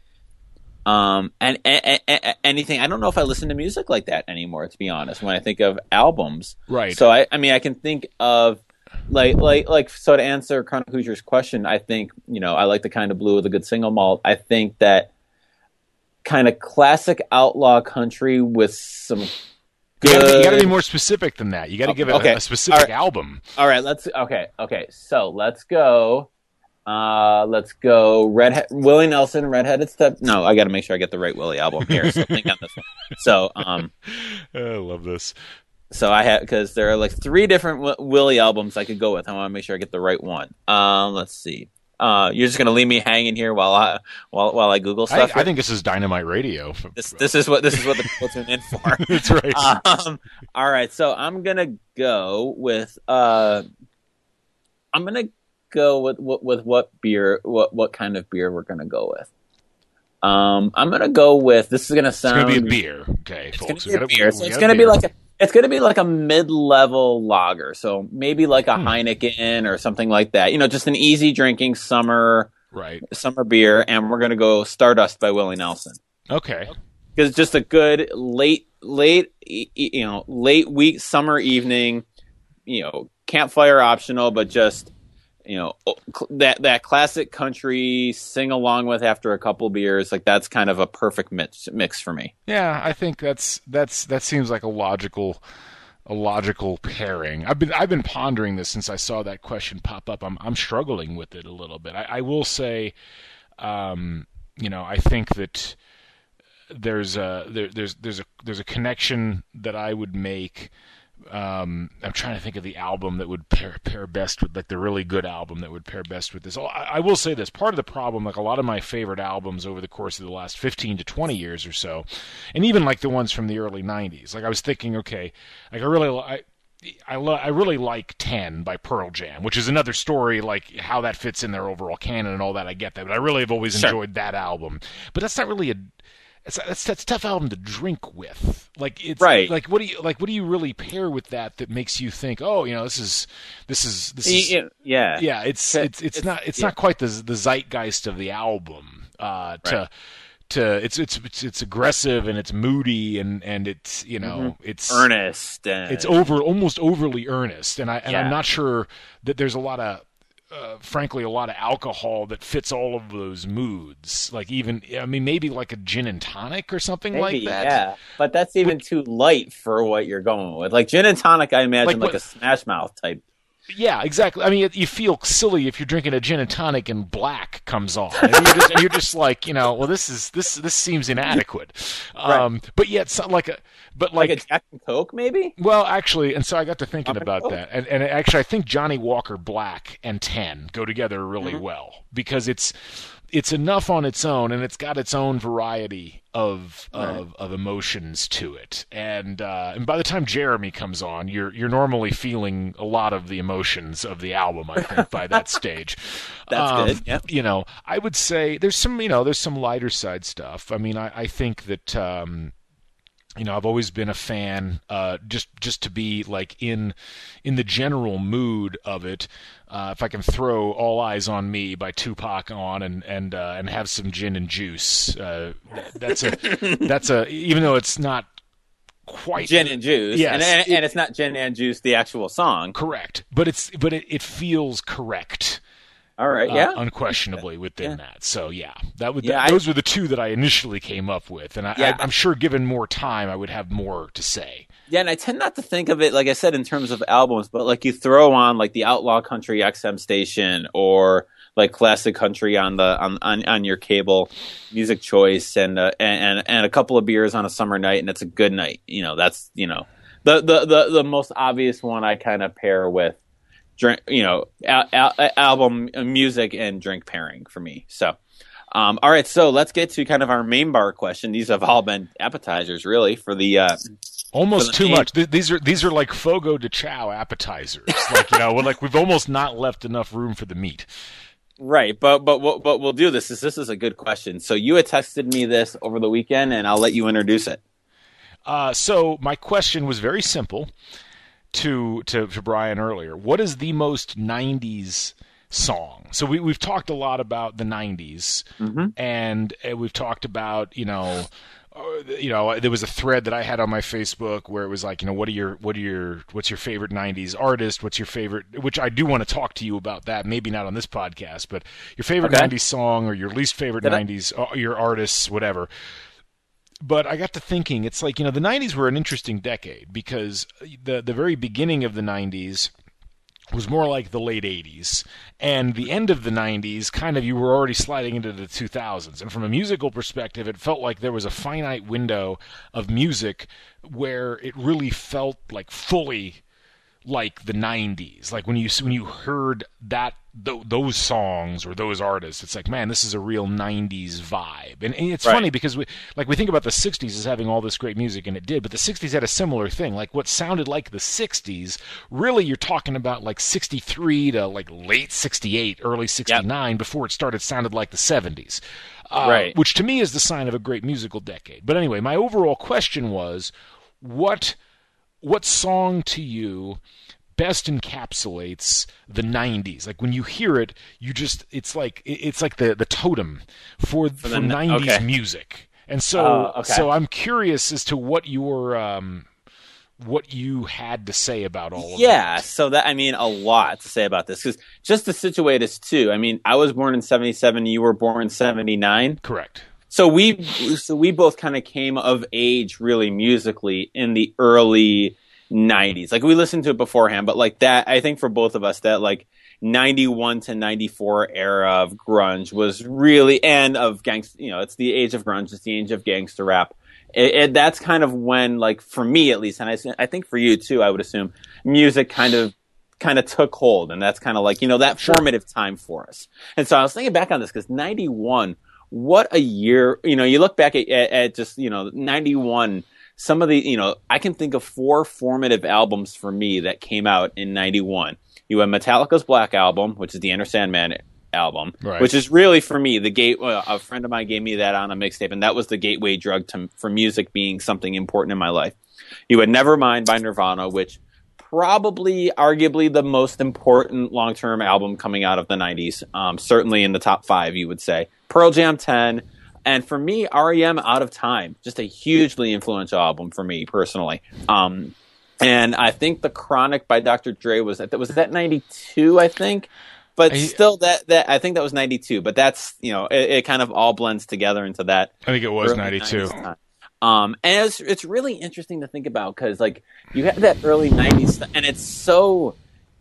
Um, and, and, and anything. I don't know if I listen to music like that anymore. To be honest, when I think of albums, Right. So I, I mean, I can think of like, like, like. So to answer Chronic Hoosier's question, I think you know I like the kind of blue with a good single malt. I think that kind of classic outlaw country with some You gotta, you gotta be more specific than that. You gotta give it Okay. a, a specific All right. album. All right, let's. Okay, okay. So let's go. Uh, let's go. Red Willie Nelson, Redheaded Step. No, I got to make sure I get the right Willie album here. So think on this one. So, um, I love this. so I had because there are like three different w- Willie albums I could go with. I want to make sure I get the right one. Um, let's see. Uh, you're just gonna leave me hanging here while I while while I Google stuff. I think this is dynamite radio. this this is what this is what the people tune in for. That's right. um, all right, so I'm gonna go with uh, I'm gonna go with, with with what beer, what what kind of beer we're gonna go with. Um, I'm gonna go with this is gonna sound. it's gonna be a beer. Okay, It's folks. gonna be a beer. So it's gonna be beer. like a it's gonna be like a mid-level lager. So maybe like a Hmm. Heineken or something like that. You know, just an easy drinking summer right. summer beer, and we're gonna go Stardust by Willie Nelson Okay. because it's just a good late late you know late week summer evening you know campfire optional but just you know that that classic country sing along with after a couple beers like that's kind of a perfect mix mix for me Yeah, I think that's that's that seems like a logical a logical pairing. I've been I've been pondering this since I saw that question pop up. I'm I'm struggling with it a little bit. I, I will say, um, you know, I think that there's a there, there's there's a there's a connection that I would make. Um, I'm trying to think of the album that would pair pair best with like the really good album that would pair best with this. Oh, I, I will say this: part of the problem, like a lot of my favorite albums over the course of the last 15 to 20 years or so, and even like the ones from the early 90s. Like I was thinking, okay, like I really I. I, lo- I really like 10 by Pearl Jam, which is another story, like how that fits in their overall canon and all that. I get that, but I really have always Sure. enjoyed that album. But that's not really a it's that's that's a tough album to drink with. Like it's Right. Like what do you like? What do you really pair with that that makes you think, oh, you know, this is this is this is yeah yeah. It's it's it's It's- not it's yeah. not quite the the zeitgeist of the album. Uh, to Right. to it's it's it's it's aggressive and it's moody and and it's you know it's earnest and it's over almost overly earnest and i and i'm not sure that there's a lot of uh, frankly a lot of alcohol that fits all of those moods like even i mean maybe like a gin and tonic or something Maybe, like that yeah, but that's even too light for what you're going with. Like gin and tonic, I imagine Like like, what- a Smash Mouth type. Yeah, exactly. I mean, you feel silly if you're drinking a gin and tonic and black comes on, and you're just, and you're just like, you know, well, this is this this seems inadequate. Um, But yet, so, like a, but Like, like, a Jack and Coke, maybe. Well, actually, and so I got to thinking Okay. about that, and and actually, I think Johnnie Walker Black and Ten go together really Mm-hmm. well because it's it's enough on its own, and it's got its own variety of of, of emotions to it, and uh, and by the time Jeremy comes on, you're you're normally feeling a lot of the emotions of the album. I think by that stage, That's Um, good. You know, I would say there's some you know there's some lighter side stuff. I mean, I, I think that. Um, you know, I've always been a fan, uh, just just to be like in in the general mood of it. Uh, if I can throw "All Eyes on Me" by Tupac on and and uh, and have some gin and juice, uh, that, that's a that's a even though it's not quite Gin and juice. Yes. And, and, and it's not gin and juice, the actual song. correct, but it's but it, it feels correct All right, yeah, uh, unquestionably within Yeah. that. So yeah, that would Yeah, I- those were the two that I initially came up with, and I, Yeah. I, I'm sure given more time, I would have more to say. Yeah, and I tend not to think of it like I said in terms of albums, but like you throw on like the Outlaw Country XM station or like classic country on the on on, on your cable music choice, and, uh, and and and a couple of beers on a summer night, and it's a good night. You know, that's you know the the the, the most obvious one I kind of pair with drink. You know, al- al- album uh, music and drink pairing for me. So. Um, all right, so let's get to kind of our main bar question. These have all been appetizers, really, for the uh, Almost For the too much. Th- These are these are like fogo de chao appetizers. like you know, we're like we've almost not left enough room for the meat. Right, but but what but we'll do this is this is a good question. So you had texted me this over the weekend, and I'll let you introduce it. Uh, so my question was very simple to, to to Brian earlier. What is the most '90s song? So we we've talked a lot about the '90s, and uh, we've talked about you know. uh, You know, there was a thread that I had on my Facebook where it was like, you know, what are your, what are your, what's your favorite '90s artist? What's your favorite? Which I do want to talk to you about that. Maybe not on this podcast, but your favorite Okay. '90s song or your least favorite Did '90s, uh, your artists, whatever but I got to thinking, it's like you know the '90s were an interesting decade because the the very beginning of the '90s was more like the late '80s, and the end of the '90s, kind of you were already sliding into the 2000s. And from a musical perspective, it felt like there was a finite window of music where it really felt like fully like the 90s like when you when you heard that th- those songs or those artists it's like man this is a real 90s vibe. And, and it's Right. funny because we like we think about the 60s as having all this great music and it did but the 60s had a similar thing. Like what sounded like the 60s really you're talking about like 63 to like late 68 early 69 before it started sounded like the 70s uh, Right. which to me is the sign of a great musical decade. But anyway my overall question was what what song to you best encapsulates the 90s like when you hear it you just it's like it's like the the totem for for, the 90s okay. music and so Oh, okay. so i'm curious as to what your um what you had to say about all of Yeah, that. so that I mean a lot to say about this because just to situate us too. I mean, I was born in '77. You were born in '79. correct So we so we both kind of came of age really musically in the early 90s. Like we listened to it beforehand, but like that I think for both of us that like 91 to 94 era of grunge was really and of gangster, you know, it's the age of grunge, it's the age of gangster rap. It, it, that's kind of when like for me at least and I think for you too, I would assume music kind of kind of took hold and that's kind of like you know that formative time for us and so i was thinking back on this because 91 what a year you know you look back at, at, at just you know 91 some of the you know i can think of four formative albums for me that came out in 91 you have metallica's black album which is the enter sandman album Right. which is really for me the gate a friend of mine gave me that on a mixtape and that was the gateway drug to for music being something important in my life. You had nevermind by nirvana which probably arguably the most important long-term album coming out of the 90s um, certainly in the top five you would say pearl jam 10 and for me rem out of time just a hugely influential album for me personally. Um, and i think the chronic by dr dre was that was that 92 i think? But I- still that that i think that was 92 but that's you know it, it kind of all blends together into that i think it was 92 Um, and it's it's really interesting to think about because like you have that early '90s, and it's so.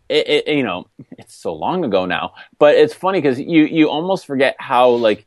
It, it, you know, it's so long ago now, but it's funny because you you almost forget how like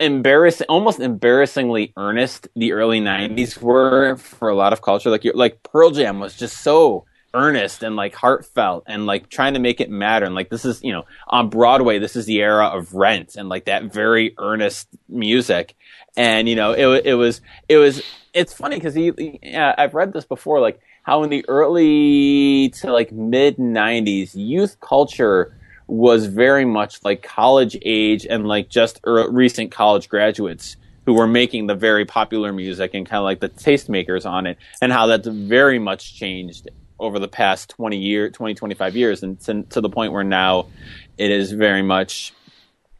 embarrassing, almost embarrassingly earnest the early '90s were for a lot of culture. Like like Pearl Jam was just so earnest and like heartfelt and like trying to make it matter. And like this is you know on Broadway, this is the era of Rent and like that very earnest music. And you know, it it was it was it's funny because yeah, I've read this before, like how in the early to like mid '90s, youth culture was very much like college age and like just er, recent college graduates who were making the very popular music and kind of like the tastemakers on it, and how that's very much changed over the past 20 year 20 25 years. And to, to the point where now it is very much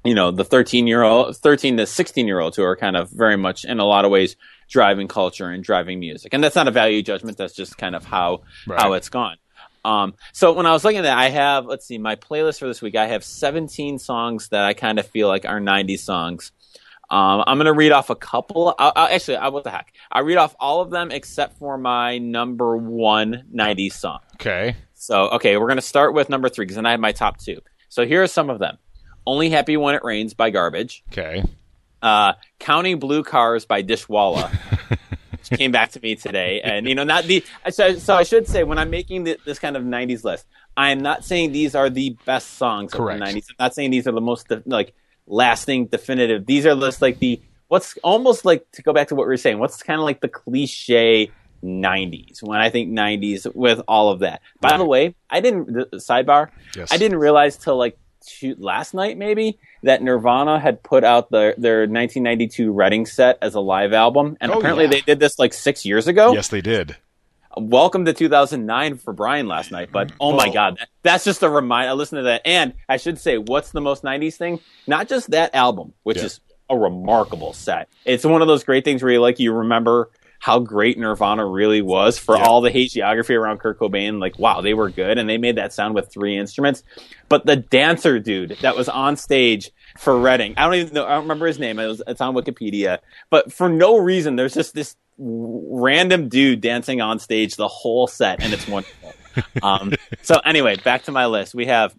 you know the 13 year old 13 to 16 year olds who are kind of very much in a lot of ways driving culture and driving music and that's not a value judgment that's just kind of how Right. how it's gone Um, so when I was looking at that, I have let's see my playlist for this week. I have 17 songs that I kind of feel like are 90s songs. Um, I'm gonna read off a couple. I, I, actually, I what the heck? I read off all of them except for my number one 90s song. Okay. So okay, we're gonna start with number three because then I have my top two. So here are some of them: "Only Happy When It Rains" by Garbage, Okay. Uh, "Counting Blue Cars" by Dishwalla. came back to me today, and you know, not the. So, so I should say when I'm making the, this kind of '90s list, I am not saying these are the best songs Correct. of the '90s. I'm not saying these are the most like lasting, definitive. These are just like the what's almost like to go back to what we were saying. What's kind of like the cliche 90s when I think 90s with all of that. By the way, I didn't the, sidebar. Yes. I didn't realize till like shoot, last night maybe that Nirvana had put out their their 1992 Reading set as a live album, and Oh, apparently yeah. they did this like six years ago. Yes, they did. Welcome to 2009 for Brian last night, but oh my Oh. god, that, that's just a reminder. I listened to that, and I should say, what's the most 90s thing? Not just that album, which Yeah. is a remarkable set. It's one of those great things where you like you remember how great Nirvana really was for Yeah. all the hagiography around Kurt Cobain. Like, wow, they were good, and they made that sound with three instruments. But the dancer dude that was on stage for Reading, I don't even know, I don't remember his name. It was, it's on Wikipedia, but for no reason, there's just this random dude dancing on stage the whole set, and it's wonderful. um, so anyway, back to my list. We have,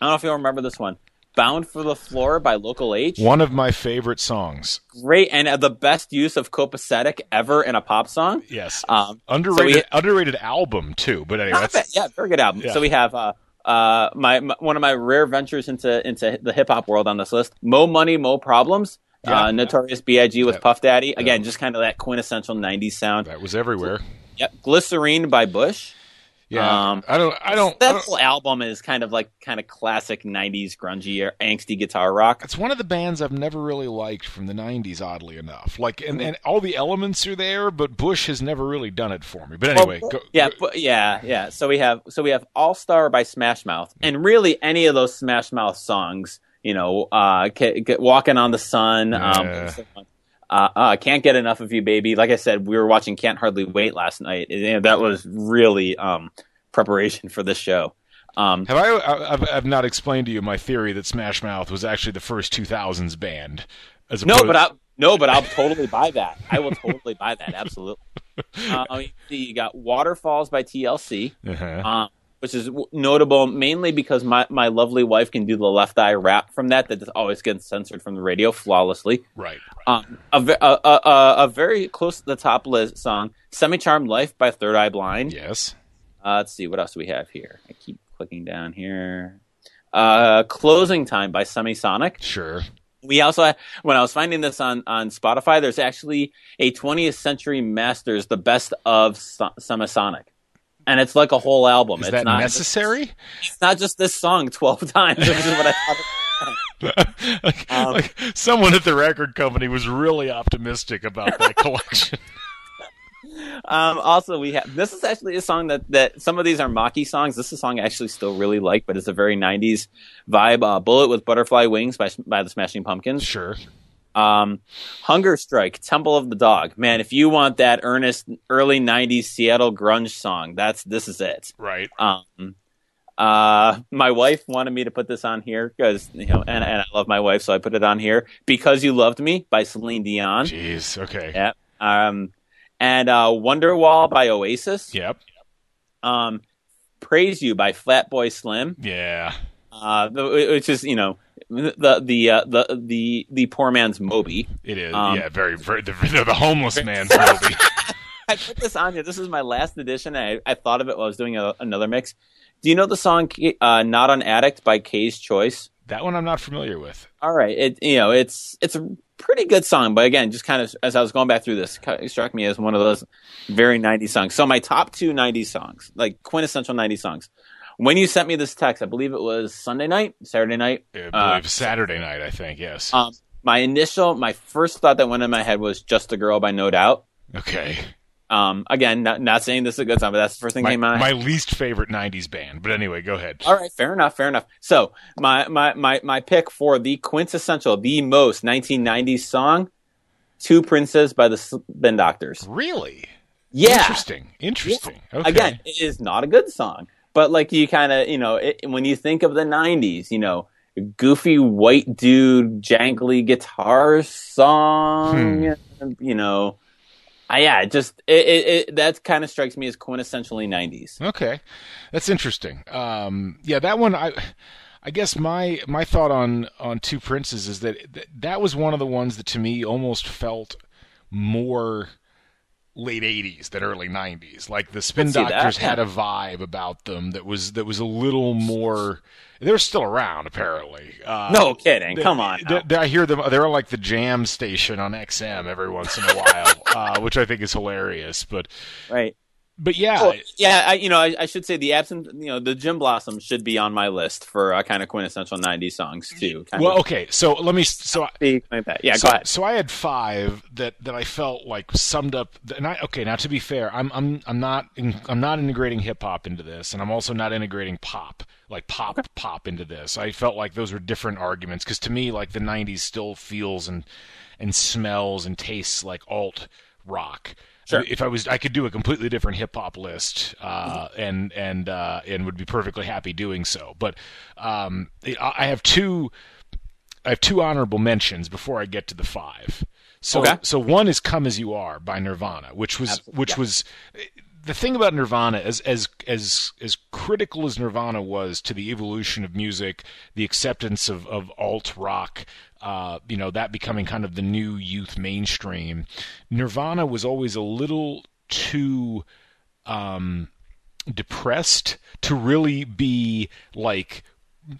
I don't know if you'll remember this one. Bound for the Floor by Local H. One of my favorite songs. Great and uh, the best use of copacetic ever in a pop song. Yes. Um, underrated we- underrated album too. But anyway, that's. Yeah, very good album. Yeah. So we have uh, uh, my, my one of my rare ventures into into the hip hop world on this list. Mo Money, Mo Problems. Yeah. Uh, Notorious B.I.G. with Yeah. Puff Daddy. Again, just kind of that quintessential '90s sound. that was everywhere. Yep. Glycerine by Bush. Yeah. Um, I don't. I don't. I That don't whole album is kind of like kind of classic '90s grungy or angsty guitar rock. it's one of the bands I've never really liked from the '90s. Oddly enough, like and, and all the elements are there, but Bush has never really done it for me. But anyway, Well, go, yeah, go- but, yeah, yeah. So we have so we have All Star by Smash Mouth, and really any of those Smash Mouth songs, you know, uh, Walking on the Sun, Yeah. um, uh, uh, Can't Get Enough of You, Baby. Like I said, we were watching Can't Hardly Wait last night. and, you know, that was really um, preparation for this show. Um, have I? I- I've, I've not explained to you my theory that Smash Mouth was actually the first 2000s band. As no, but I no, but I'll totally buy that. I will totally buy that. Absolutely. Uh, you got Waterfalls by TLC. Uh-huh. um, which is notable mainly because my, my lovely wife can do the left eye rap from that that always gets censored from the radio flawlessly. right. Um, a, a, a, a, very close to the top list song, "Semi Charmed Life" by Third Eye Blind. Yes. Uh, let's see what else do we have here. I keep clicking down here. Uh, "Closing Time" by Semisonic. Sure. We also, when I was finding this on, on Spotify, there's actually a 20th Century Masters, the best of so- Semisonic. And it's like a whole album. Is it's that not, necessary? It's not just this song 12 times, which is what I thought. like, Um, like someone at the record company was really optimistic about that collection. Um, also, we have this is actually a song that, that some of these are mocky songs. This is a song I actually still really like, but it's a very 90s vibe. Uh, Bullet with Butterfly Wings by, by the Smashing Pumpkins. sure. Um, Hunger Strike, Temple of the Dog. Man, if you want that earnest early 90s Seattle grunge song, that's this is it. Right. Um, uh, my wife wanted me to put this on here because you know, and, and I love my wife, so I put it on here. Because You Loved Me by Celine Dion. Jeez. Okay. Yep. Um, and uh, Wonderwall by Oasis. Yep. Um, Praise You by Fatboy Slim. Yeah. Uh, which is you know the the uh, the the the poor man's Moby. It is. Um, yeah. Very. Very. The, the, homeless man's Moby. I put this on here. This is my last edition. I, I thought of it while I was doing a, another mix. Do you know the song uh, "Not an Addict" by K's Choice? That one I'm not familiar with. All right, it you know it's it's a pretty good song, but again, just kind of as I was going back through this, it struck me as one of those very 90s songs. So my top two 90s songs, like quintessential 90s songs. When you sent me this text, I believe it was Sunday night, Saturday night. I believe Uh, Saturday night. I think. Yes. Um, my initial, my first thought that went in my head was "Just a Girl" by No Doubt. okay. Um, again, not, not saying this is a good song, but that's the first thing that My, came out. my least favorite '90s band. But anyway, go ahead. All right, fair enough, fair enough. So my my my my pick for the quintessential, the most 1990s song, Two Princes by the Spin Doctors. Really? Yeah. Interesting. Interesting. Okay. Again, it is not a good song, but like you kind of you know it, when you think of the '90s, you know, goofy white dude, jangly guitar song, you know. Uh, yeah, just it, it, it that kind of strikes me as quintessentially '90s. Okay, that's interesting. Um, yeah, that one I. I guess my my thought on on Two Princes is that that was one of the ones that to me almost felt more late 80s than early 90s like the spin doctors had a vibe about them that was that was a little more they're still around apparently. Uh, no kidding. come on they, they, i hear them they're like the jam station on xm every once in a while uh, which i think is hilarious but right but yeah, yeah, I, you know, I, I, should say the absent, you know, the Gin Blossom should be on my list for uh, kind of quintessential '90s songs too. well, of. okay, so let me, so yeah, so, go ahead. So I had five that that I felt like summed up, and I okay. Now to be fair, I'm I'm I'm not in, I'm not integrating hip hop into this, and I'm also not integrating pop like pop okay. pop into this. I felt like those were different arguments because to me, like the '90s still feels and and smells and tastes like alt rock. Sure. If I was, I could do a completely different hip hop list, uh, and and uh, and would be perfectly happy doing so. But um, I have two, I have two honorable mentions before I get to the five. So okay. so one is "Come as You Are" by Nirvana, which was Absolutely. which yeah. was the thing about Nirvana, as as as as critical as Nirvana was to the evolution of music, the acceptance of of alt rock, uh, you know, that becoming kind of the new youth mainstream, Nirvana was always a little too um, depressed to really be like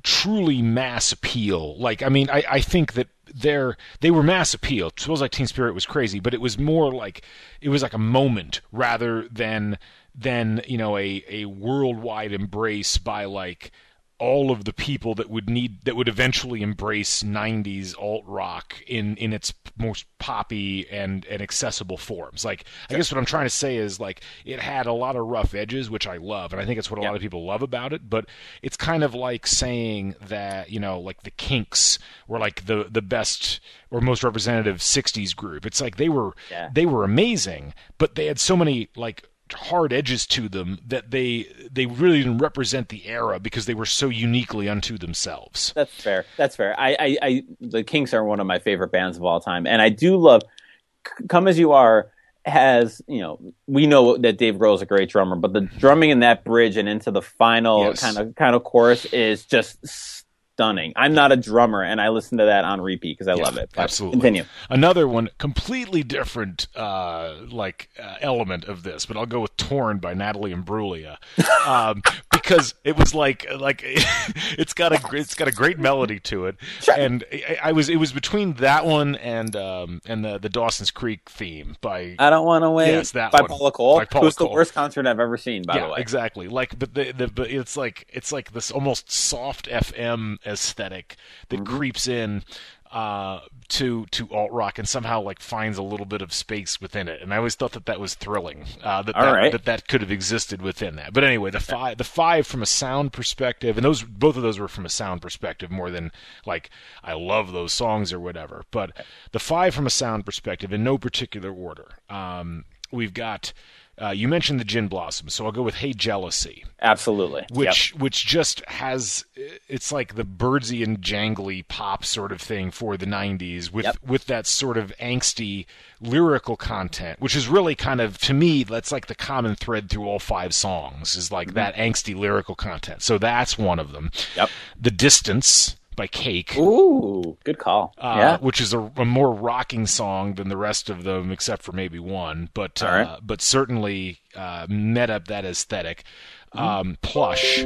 truly mass appeal. Like, I mean, I, I think that they're they were mass appeal. Smells like Teen Spirit was crazy, but it was more like it was like a moment rather than than you know a a worldwide embrace by like all of the people that would need that would eventually embrace 90s alt rock in in its most poppy and and accessible forms like i guess what i'm trying to say is like it had a lot of rough edges which i love and i think it's what a Yeah. lot of people love about it but it's kind of like saying that you know like the kinks were like the the best or most representative 60s group it's like they were Yeah. they were amazing but they had so many like hard edges to them that they they really didn't represent the era because they were so uniquely unto themselves. That's fair. That's fair. I, I, I, the Kinks are one of my favorite bands of all time, and I do love "Come as You Are." Has you know we know that Dave Grohl is a great drummer, but the drumming in that bridge and into the final Yes. kind of kind of chorus is just stunning. I'm not a drummer, and I listen to that on repeat because I love it. But absolutely. Continue. Another one, completely different, uh, like uh, element of this, but I'll go with "Torn" by Natalie Imbruglia, um, because it was like like it's got a it's got a great melody to it, and I, I was it was between that one and um, and the the Dawson's Creek theme by I don't want to wait. Yes, that by one. Paula Cole, By Paula who's Cole. the worst concert I've ever seen. By yeah, the way, exactly. Like, but the, the but it's like it's like this almost soft FM aesthetic that Mm-hmm. creeps in uh, to to alt rock and somehow like finds a little bit of space within it. And I always thought that that was thrilling. Uh, that that, right. that that could have existed within that. But anyway, the five the five from a sound perspective, and those both of those were from a sound perspective more than like I love those songs or whatever. But the five from a sound perspective in no particular order. Um, we've got. Uh, you mentioned the gin blossom, so I'll go with "Hey Jealousy," absolutely. which which just has it's like the Byrdsy and jangly pop sort of thing for the '90s, with Yep. with that sort of angsty lyrical content, which is really kind of to me that's like the common thread through all five songs is like that angsty lyrical content. So that's one of them. Mm-hmm. Yep. The Distance by Cake. Ooh, good call. Uh, yeah. which is a, a more rocking song than the rest of them, except for maybe one. But uh, right. but certainly uh, met up that aesthetic. Um, Plush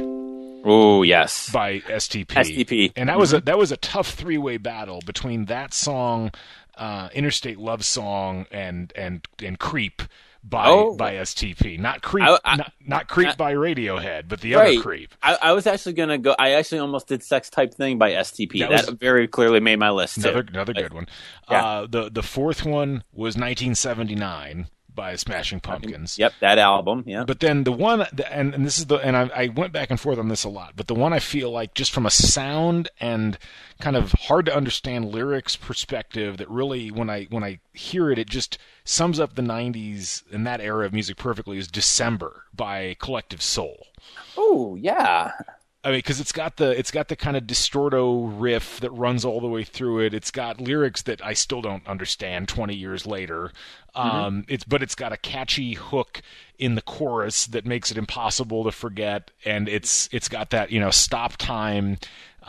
Ooh, yes. by STP. STP. and that was a that was a tough three way battle between that song, uh, Interstate Love Song, and and and Creep by Oh. by STP. Not Creep, I- I- not, not Creep I- by Radiohead, but the Right. other Creep. I, I was actually gonna go. I actually almost did "Sex Type Thing" by STP. That That, was- very clearly made my list. Another too. another good one. Yeah. Uh, the the fourth one was 1979 by Smashing Pumpkins. Yep, that album. Yeah. But then the one, and, and this is the, and I, I went back and forth on this a lot, but the one I feel like just from a sound and kind of hard to understand lyrics perspective that really, when I, when I hear it, it just sums up the 90s and that era of music perfectly is December by Collective Soul. Oh yeah. I mean, because it's got the it's got the kind of distorto riff that runs all the way through it. It's got lyrics that I still don't understand twenty years later. Um, It's but it's got a catchy hook in the chorus that makes it impossible to forget, and it's it's got that you know stop time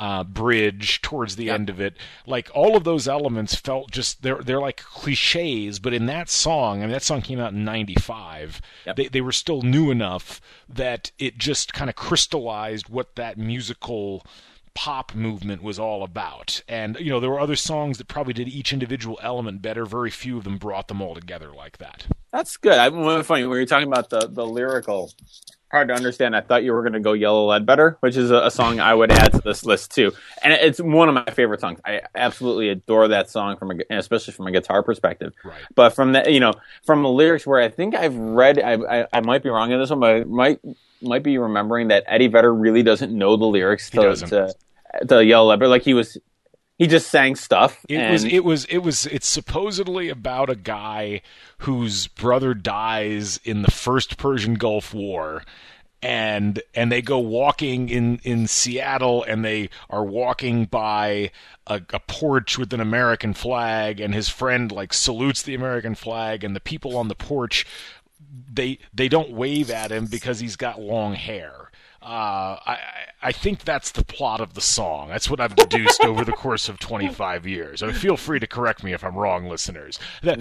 uh, bridge towards the end of it. Like all of those elements felt just they're they're like cliches, but in that song, I mean that song came out in '95. Yep. They they were still new enough that it just kind of crystallized what that musical pop movement was all about. And you know there were other songs that probably did each individual element better. Very few of them brought them all together like that. That's good. I'm funny when you're talking about the the lyrical. Hard to understand. I thought you were going to go "Yellow Ledbetter," which is a, a song I would add to this list too, and it's one of my favorite songs. I absolutely adore that song from, a, especially from a guitar perspective. Right. But from the you know from the lyrics, where I think I've read, I, I, I might be wrong in this one, but I might might be remembering that Eddie Vedder really doesn't know the lyrics to to, to "Yellow Ledbetter." Like he was, he just sang stuff. It and, was it was it was it's supposedly about a guy whose brother dies in the first Persian Gulf War and and they go walking in in Seattle and they are walking by a, a porch with an American flag and his friend like salutes the American flag and the people on the porch they they don't wave at him because he's got long hair. Uh, I I think that's the plot of the song. That's what I've deduced over the course of 25 years. And feel free to correct me if I'm wrong, listeners. That,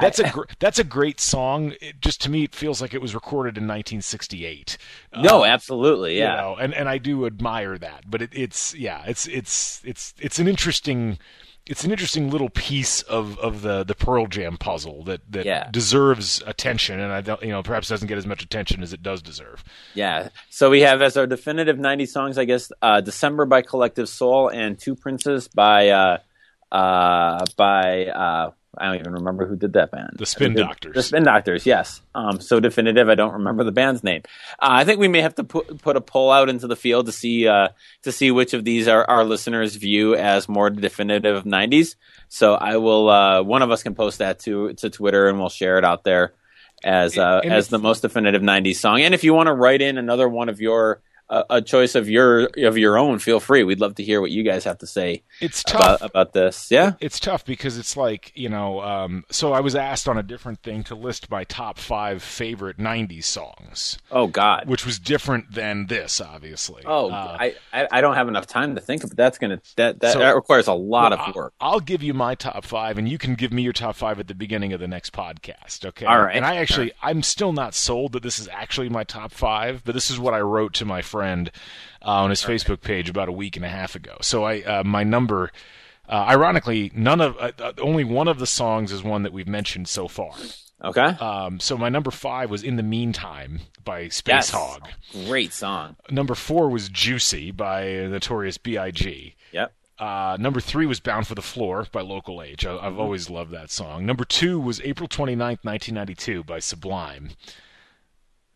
that's a gr- that's a great song. It, just to me, it feels like it was recorded in 1968. no, Uh, absolutely, you yeah. know, and and I do admire that. But it, it's yeah, it's it's it's it's an interesting. It's an interesting little piece of, of the, the Pearl Jam puzzle that, that Yeah. deserves attention, and I don't you know perhaps doesn't get as much attention as it does deserve. Yeah. So we have as our definitive 90 songs, I guess, uh, December by Collective Soul and Two Princes by, uh, uh, by, uh, I don't even remember who did that band. The Spin did- Doctors. The Spin Doctors, yes. Um, so definitive, I don't remember the band's name. Uh, I think we may have to put put a poll out into the field to see uh, to see which of these our, our listeners view as more definitive 90s. So I will. Uh, one of us can post that to to Twitter, and we'll share it out there as uh, And as if- the most definitive 90s song. And if you want to write in another one of your a choice of your of your own, feel free. We'd love to hear what you guys have to say It's tough. about about this. Yeah. it's tough because it's like you know um, so i was asked on a different thing to list my top five favorite 90s songs Oh God. which was different than this obviously Oh, Uh, I, I I don't have enough time to think of. That's gonna that that, So- that requires a lot well, of work. I- I'll give you my top five, and you can give me your top five at the beginning of the next podcast. Okay. All right. And I actually, I'm still not sold that this is actually my top five, but this is what I wrote to my friend uh, on his Facebook page about a week and a half ago. So I, uh, my number, uh, ironically, none of, uh, uh, only one of the songs is one that we've mentioned so far. Okay. Um, so my number five was "In the Meantime" by Space Yes. Hog. Great song. Number four was "Juicy" by Notorious B.I.G. Yep. Uh, number three was Bound for the Floor by Local H. I, I've always loved that song. Number two was April 29th, 1992 by Sublime.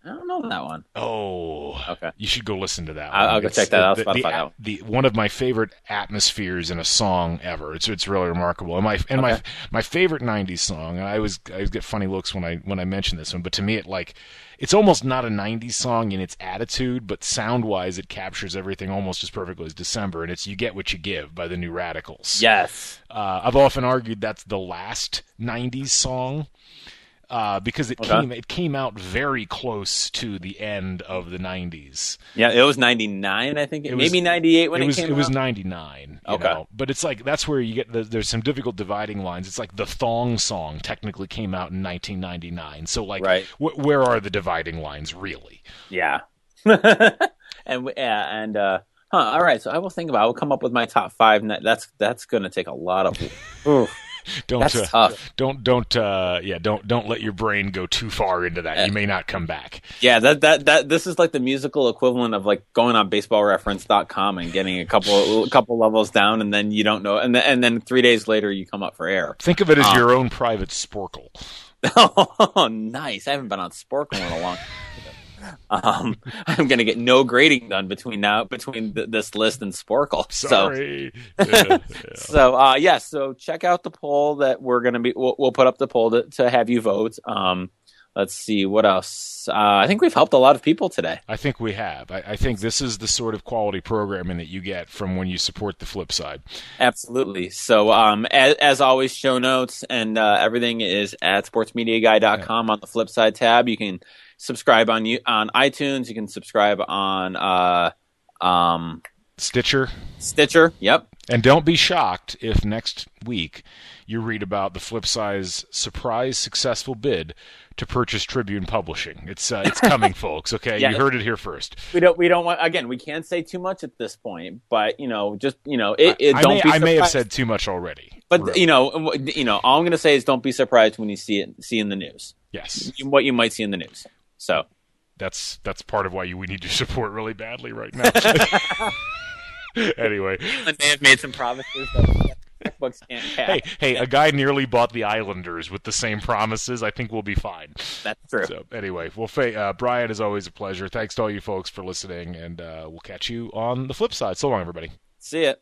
I don't know that one. Oh, Okay. you should go listen to that. I'll- one. I'll go It's check that out. The, the, out. the- one of my favorite atmospheres in a song ever. It's it's really remarkable. And my and my Okay. my favorite '90s song. And I always I always get funny looks when I when I mention this one, but to me it like it's almost not a '90s song in its attitude, but sound wise it captures everything almost as perfectly as December. And it's "You Get What You Give" by the New Radicals. Yes. Uh, I've often argued that's the last '90s song uh, because it Okay. came it came out very close to the end of the '90s. Yeah, it was 99, I think. It was- Maybe 98 when it, it was came it was '99. Okay. know? but it's like that's where you get the, there's some difficult dividing lines. It's like the thong song technically came out in 1999. So like, Right. wh- where are the dividing lines really? Yeah. and yeah, and uh huh, all right, so I will think about I will come up with my top 5 that's that's going to take a lot of Don't That's uh, tough. don't don't uh, yeah don't don't let your brain go too far into that. You may not come back. Yeah, that that that this is like the musical equivalent of like going on baseballreference.com and getting a couple a couple levels down and then you don't know and then and then 3 days later you come up for air. Think of it as Um, your own private Sporcle. Oh, nice. I haven't been on Sporcle in a long Um, I'm going to get no grading done between now between th- this list and Sporcle. So Sorry. Yeah, yeah. so uh yes, so check out the poll that we're going to be we'll, we'll put up the poll to, to have you vote. Um let's see what else. Uh, I think we've helped a lot of people today. I think we have. I, I, think this is the sort of quality programming that you get from when you support the flip side. Absolutely. So, um, as, as, always, show notes and uh, everything is at sportsmediaguy.com yeah. on the flip side tab. You can subscribe on you on iTunes. You can subscribe on uh, um, Stitcher. Stitcher. Yep. And don't be shocked if next week you read about the Flipside's surprise successful bid to purchase Tribune Publishing. It's uh, it's coming, folks. Okay, yeah, you heard it here first. We don't we don't want again. We can't say too much at this point, but you know, just you know, it, it I, don't. May, I may have said too much already, but really. you know, you know, all I'm going to say is don't be surprised when you see it see in the news. Yes, what you might see in the news. So that's that's part of why you, we need your support really badly right now. anyway, they have made some promises. Hey, hey, a guy nearly bought the Islanders with the same promises. I think we'll be fine. That's true. So anyway, well, uh, Brian, is always a pleasure. Thanks to all you folks for listening, and uh, we'll catch you on the flip side. So long, everybody. See ya.